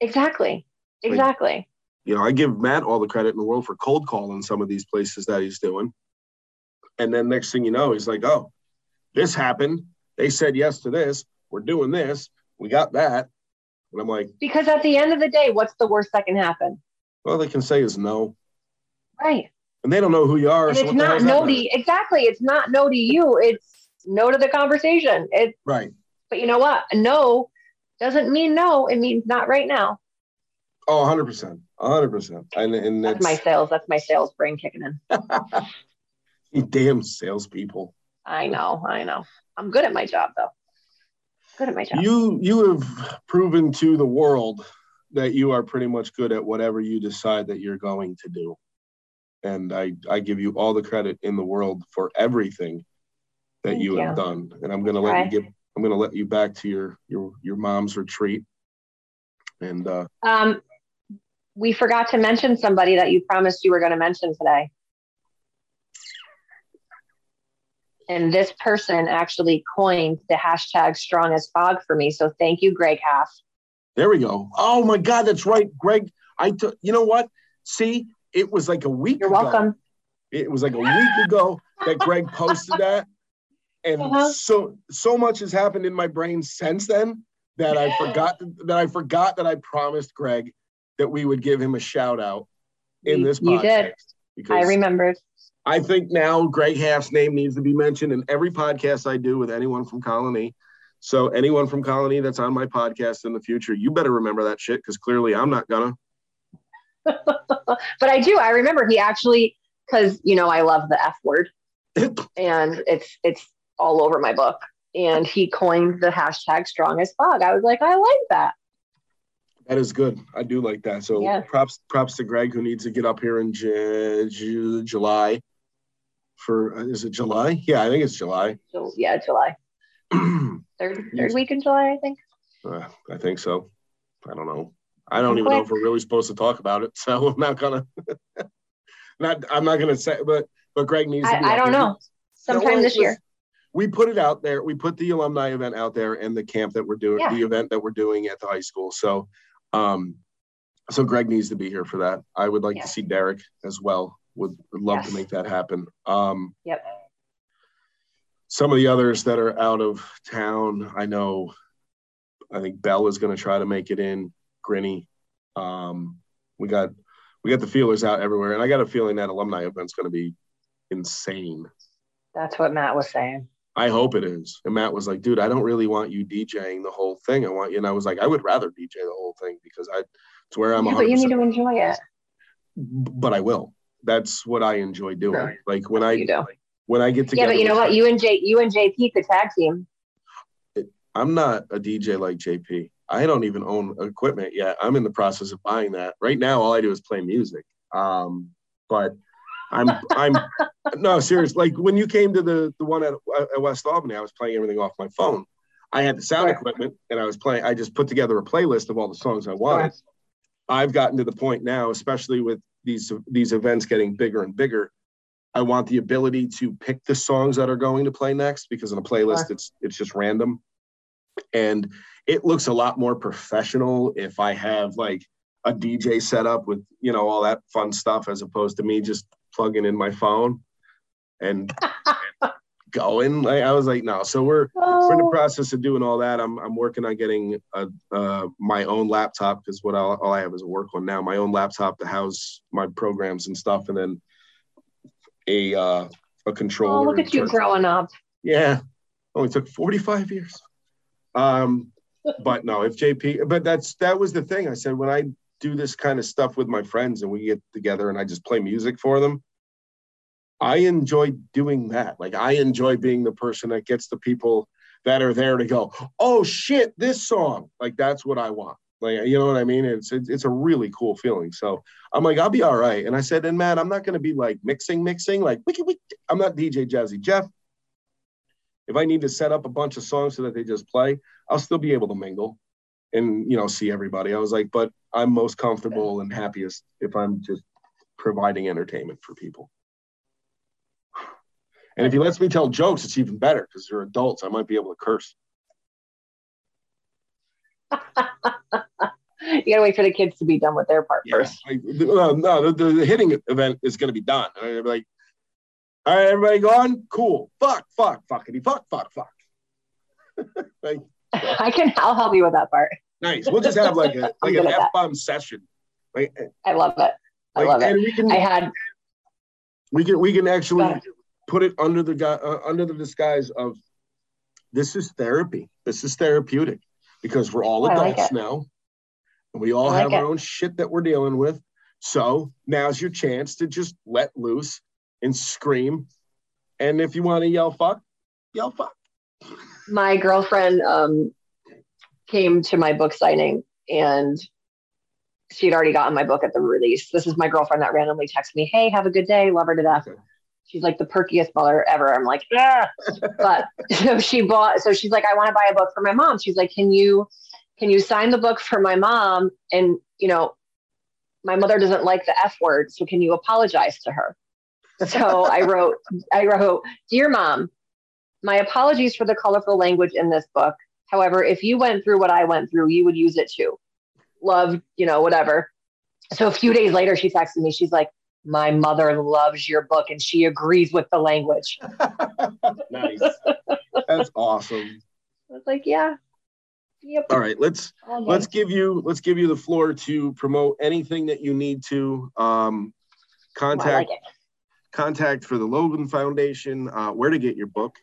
Exactly. Exactly. You know, I give Matt all the credit in the world for cold calling some of these places that he's doing. And then next thing you know, he's like, oh, this happened. They said yes to this. We're doing this. We got that. And I'm like, because at the end of the day, what's the worst that can happen? Well, they can say is no. Right. And they don't know who you are. And so it's not no to exactly. It's not no to you. It's no to the conversation. It's right. But you know what? No doesn't mean no. It means not right now. Oh, 100%. 100%. And, and that's my sales. That's my sales brain kicking in. you damn salespeople. I know. I know. I'm good at my job, though. Good at my job. You you have proven to the world that you are pretty much good at whatever you decide that you're going to do. and I I give you all the credit in the world for everything that Thank you, have you. done, and I'm gonna let you get I'm gonna let you back to your your your mom's retreat, and uh, Um, we forgot to mention somebody that you promised you were going to mention today. And this person actually coined the hashtag strong as Fogg for me. So thank you, Greg Half. there we go. Oh my God, that's right, Greg. I took. You know what? See, it was like a week. You're ago. welcome. It was like a week ago that Greg posted that, and Uh-huh. so so much has happened in my brain since then that I forgot that I forgot that I promised Greg that we would give him a shout out in this you podcast. did. Because I remembered. I think now Greg Half's name needs to be mentioned in every podcast I do with anyone from Colonie. So anyone from Colonie that's on my podcast in the future, you better remember that shit because clearly I'm not gonna. But I do. I remember he actually, because you know I love the F word, and it's it's all over my book. And he coined the hashtag strong as Fogg. I was like, I like that. That is good. I do like that. So Yeah. props props to Greg who needs to get up here in Ju- Ju- July. For uh, is it July? Yeah, I think it's July. So, yeah, July uh, third third week in July, I think. I think so. I don't know. I don't even know if we're really supposed to talk about it, so I'm not gonna. not I'm not gonna say, but but Greg needs. to be I, I don't know. Sometime this year. We put it out there. We put the alumni event out there and the camp that we're doing, Yeah. the event that we're doing at the high school. So, um, so Greg needs to be here for that. I would like Yeah. to see Derek as well. Would, would love to make that happen. Um, Yep. some of the others that are out of town, I know. I think Bell is going to try to make it in. Grinny. Um, we got we got the feelers out everywhere, and I got a feeling that alumni event's going to be insane. That's what Matt was saying. I hope it is. And Matt was like, dude, I don't really want you DJing the whole thing. I want you. And I was like, I would rather DJ the whole thing because I, it's where I'm Yeah, but you need to enjoy it. but I will. That's what I enjoy doing. Right. Like when You I, do. when I get together. Yeah, together. but you know with- what? You and J you and JP could tag team. I'm not a DJ like JP. I don't even own equipment yet. I'm in the process of buying that. Right now, all I do is play music. Um, but I'm I'm no serious. Like when you came to the the one at, at West Albany, I was playing everything off my phone. I had the sound Sure. equipment and I was playing. I just put together a playlist of all the songs I wanted. I've gotten to the point now, especially with these these events getting bigger and bigger. I want the ability to pick the songs that are going to play next because in a playlist Sure. it's it's just random. And it looks a lot more professional if I have like a DJ set up with, you know, all that fun stuff as opposed to me just plugging in my phone and going. Like, I was like, no. So we're we're in the Oh, process of doing all that. I'm, I'm working on getting a, uh, my own laptop because what I'll, all I have is a work one now. My own laptop to house my programs and stuff, and then a uh, a controller. oh, look at you growing up. Yeah, only took 45 years. Um, but no, if JP, but that's that was the thing. I said when I do this kind of stuff with my friends and we get together and I just play music for them. I enjoy doing that. Like I enjoy being the person that gets the people that are there to go, oh shit, this song. Like that's what I want. Like you know what I mean? It's it's, a really cool feeling. So I'm like, I'll be all right. And I said, and Matt, I'm not going to be like mixing, mixing, like wiki, wiki. I'm not DJ Jazzy Jeff. If I need to set up a bunch of songs so that they just play, I'll still be able to mingle and you know see everybody. I was like, but I'm most comfortable and happiest if I'm just providing entertainment for people. And if he lets me tell jokes, it's even better because they're adults. I might be able to curse. You gotta wait for the kids to be done with their part first. Like, no, no, the, the hitting event is to be done. Be like, all right, everybody gone? Cool. Fuck, fuck, fuckity, fuck, fuck, fuck. like, I can. I'll help you with that part. Nice. We'll just have like a like an. F bomb session. Like, I love it. I like, love it. We can I had we can we can actually put it under the uh, under the disguise of this is therapy. This is therapeutic because we're all I like adults now. And we all like have our own shit that we're dealing with. So now's your chance to just let loose and scream. And if you want to yell fuck, yell fuck. my girlfriend um, came to my book signing and she'd already gotten my book at the release. This is my girlfriend that randomly texted me, "Hey, have a good day, love her to death." She's like the perkiest mother ever. I'm like, yeah. but so she bought. So she's like, I want to buy a book for my mom. She's like, can you, can you sign the book for my mom? And you know, my mother doesn't like the F word, so can you apologize to her? So I wrote, I wrote, dear mom, my apologies for the colorful language in this book. However, if you went through what I went through, you would use it too. Love, you know, whatever. So a few days later, she texted me. She's like, my mother loves your book and she agrees with the language. nice. That's awesome. I was like, yeah. Yep. All right, let's okay. let's give you let's give you the floor to promote anything that you need to um, contact like contact for the Logan Foundation, uh, where to get your book,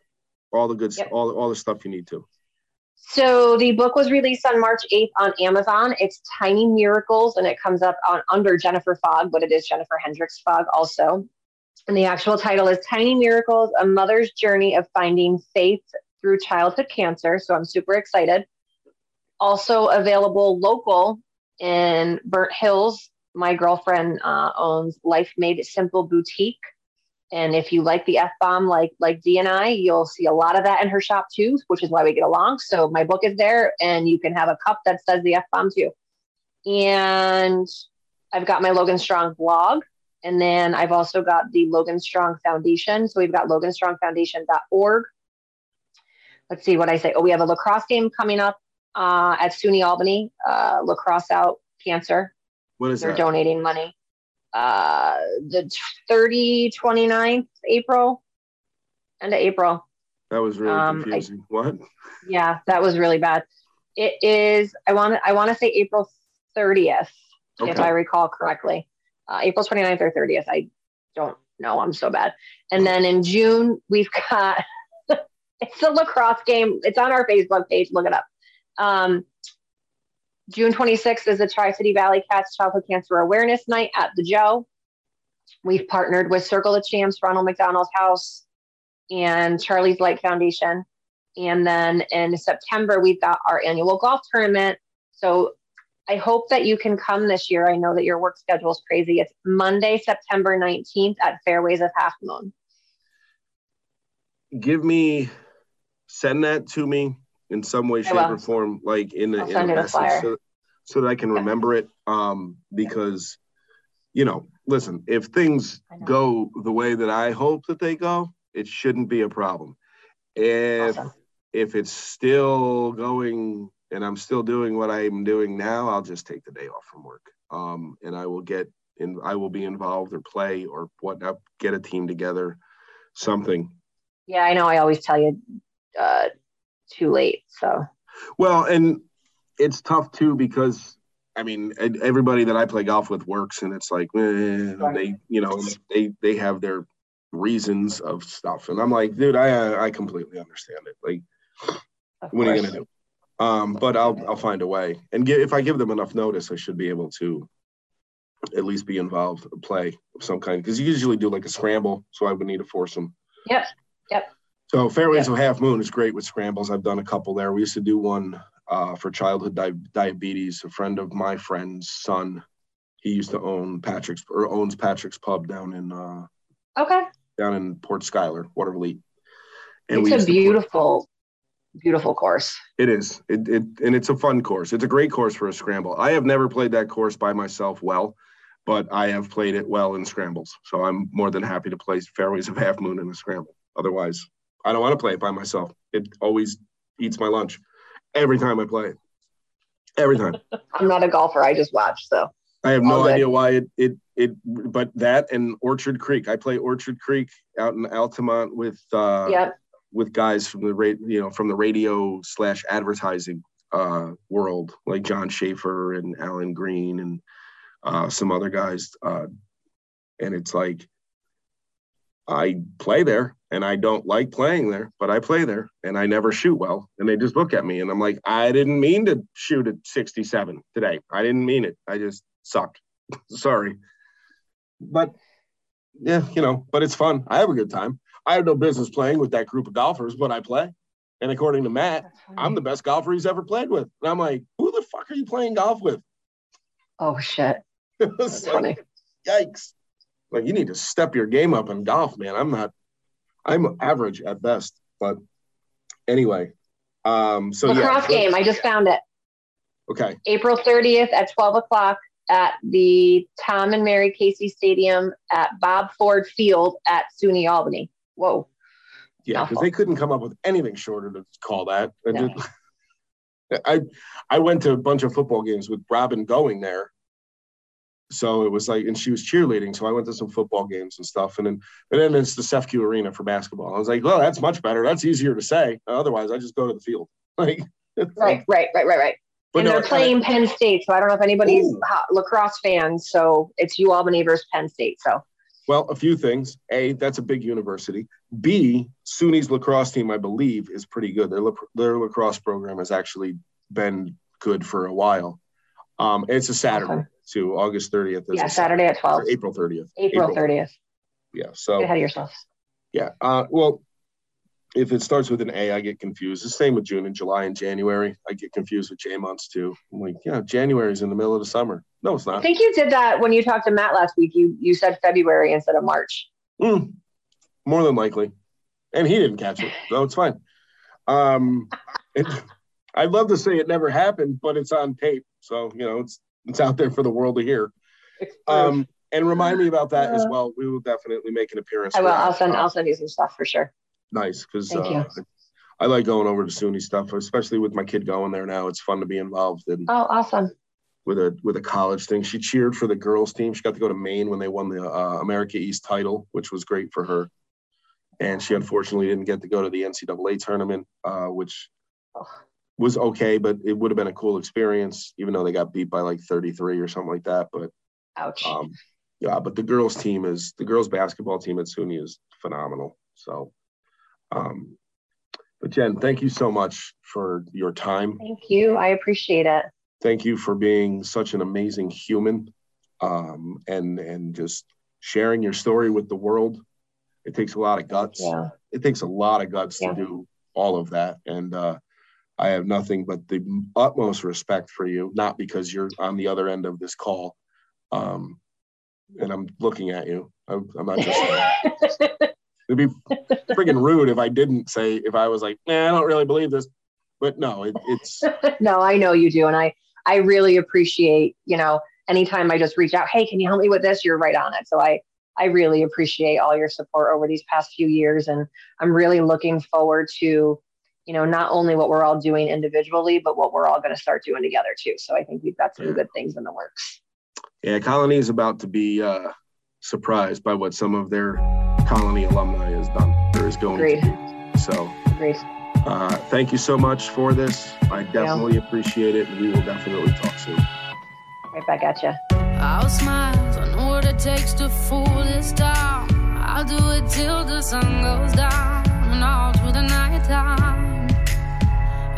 all the good yep. all all the stuff you need to. So the book was released on March 8th on Amazon. It's Tiny Miracles and it comes up on under Jennifer Fogg, but it is Jennifer Hendricks Fogg also. And the actual title is Tiny Miracles: A Mother's Journey of Finding Faith Through Childhood Cancer. So I'm super excited. Also available local in Burnt Hills. My girlfriend uh, owns Life Made Simple Boutique and if you like the F bomb, like like D and I, you'll see a lot of that in her shop too, which is why we get along. So my book is there, and you can have a cup that says the F bomb too. And I've got my Logan Strong blog, and then I've also got the Logan Strong Foundation. So we've got loganstrongfoundation.org. Let's see what I say. Oh, we have a lacrosse game coming up uh, at SUNY Albany. Uh, lacrosse out cancer. What is that? They're that? donating money uh, the 30, 29th April, end of April. That was really um, confusing. I, what? Yeah, that was really bad. It is, I want to, I want to say April 30th, okay. if I recall correctly. Uh, April 29th or 30th. I don't know. I'm so bad. And then in June, we've got, it's the lacrosse game. It's on our Facebook page. Look it up. Um, June 26th is the Tri City Valley Cats Childhood Cancer Awareness Night at the Joe. We've partnered with Circle of Champs, Ronald McDonald's House, and Charlie's Light Foundation. And then in September, we've got our annual golf tournament. So I hope that you can come this year. I know that your work schedule is crazy. It's Monday, September 19th at Fairways of Half Moon. Give me, send that to me in some way, shape, or form, like in a, in a message, so, so, that I can remember it. Um, because you know, listen, if things go the way that I hope that they go, it shouldn't be a problem. If awesome. if it's still going and I'm still doing what I'm doing now, I'll just take the day off from work. Um, and I will get in, I will be involved or play or whatnot, get a team together, something. Yeah, I know. I always tell you, uh, too late. So, well, and it's tough too because I mean everybody that I play golf with works, and it's like eh, they, you know, they they have their reasons of stuff, and I'm like, dude, I I completely understand it. Like, what are you gonna do? Um, but I'll I'll find a way, and give, if I give them enough notice, I should be able to at least be involved, play of some kind. Because you usually do like a scramble, so I would need to force them. Yep. Yep. So Fairways yeah. of Half Moon is great with scrambles. I've done a couple there. We used to do one uh, for childhood di- diabetes. A friend of my friend's son, he used to own Patrick's or owns Patrick's Pub down in uh, okay down in Port Schuyler, Watervliet. And it's a beautiful, beautiful course. It is. It, it and it's a fun course. It's a great course for a scramble. I have never played that course by myself well, but I have played it well in scrambles. So I'm more than happy to play Fairways of Half Moon in a scramble. Otherwise, I don't want to play it by myself. It always eats my lunch every time I play it. Every time. I'm not a golfer. I just watch. So I have no idea why it, it, it, but that and Orchard Creek. I play Orchard Creek out in Altamont with, uh, yep. with guys from the radio, you know, from the radio slash advertising uh, world, like John Schaefer and Alan Green and uh, some other guys. Uh, and it's like, I play there and I don't like playing there, but I play there and I never shoot well. And they just look at me and I'm like, I didn't mean to shoot at 67 today. I didn't mean it. I just sucked. Sorry. But yeah, you know, but it's fun. I have a good time. I have no business playing with that group of golfers, but I play. And according to Matt, I'm the best golfer he's ever played with. And I'm like, who the fuck are you playing golf with? Oh shit. That's like, funny. Yikes. Like you need to step your game up in golf, man. I'm not I'm average at best. But anyway. Um so lacrosse yeah. game. I just found it. Okay. April 30th at 12 o'clock at the Tom and Mary Casey Stadium at Bob Ford Field at SUNY Albany. Whoa. Yeah, because they couldn't come up with anything shorter to call that. No. I I went to a bunch of football games with Robin going there. So it was like, and she was cheerleading. So I went to some football games and stuff. And then, and then it's the SEFCU Arena for basketball. I was like, well, that's much better. That's easier to say. Otherwise, I just go to the field. Like, right, right, right, right, right. But and no, they're playing I, Penn State, so I don't know if anybody's ooh. lacrosse fans. So it's U Albany versus Penn State. So well, a few things. A, that's a big university. B, SUNY's lacrosse team, I believe, is pretty good. Their, their lacrosse program has actually been good for a while. Um, it's a Saturday okay. Too, August 30th. Yeah, Saturday at 12. April 30th. April, April 30th. Yeah. So get ahead of yourself. Yeah. Uh, well, if it starts with an A, I get confused. The same with June and July and January. I get confused with J months too. I'm like, yeah, January's in the middle of the summer. No, it's not. I think you did that when you talked to Matt last week. You you said February instead of March. Mm, more than likely, and he didn't catch it, so it's fine. Um, it, I'd love to say it never happened, but it's on tape, so you know it's it's out there for the world to hear. Um, and remind me about that as well. We will definitely make an appearance. I will. I'll send. I'll send you some stuff for sure nice because uh, I like going over to SUNY stuff, especially with my kid going there now. It's fun to be involved in. Oh, awesome! With a with a college thing, she cheered for the girls team. She got to go to Maine when they won the uh, America East title, which was great for her. And she unfortunately didn't get to go to the NCAA tournament, uh, which was okay, but it would have been a cool experience, even though they got beat by like 33 or something like that. But ouch. Um, yeah, but the girls team is the girls basketball team at SUNY is phenomenal. So um, but Jen, thank you so much for your time. Thank you. I appreciate it. Thank you for being such an amazing human um, and and just sharing your story with the world. It takes a lot of guts. Yeah. It takes a lot of guts yeah. to do all of that. And uh, I have nothing but the utmost respect for you, not because you're on the other end of this call. Um, and I'm looking at you. I'm, I'm not just. It'd be freaking rude if I didn't say if I was like, nah, I don't really believe this. But no, it, it's no, I know you do, and I I really appreciate you know anytime I just reach out, hey, can you help me with this? You're right on it. So I I really appreciate all your support over these past few years, and I'm really looking forward to you know not only what we're all doing individually, but what we're all going to start doing together too. So I think we've got some yeah. good things in the works. Yeah, Colonie is about to be uh, surprised by what some of their Colonie alumni has done or is going Agreed. to do. So, Agreed. Uh, thank you so much for this. I definitely yeah. appreciate it, and we will definitely talk soon. Right back at you. I'll smile. I know what it takes to fool this town. I'll do it till the sun goes down and all through the night time.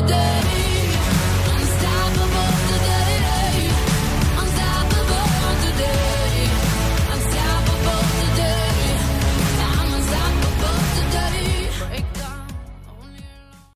Today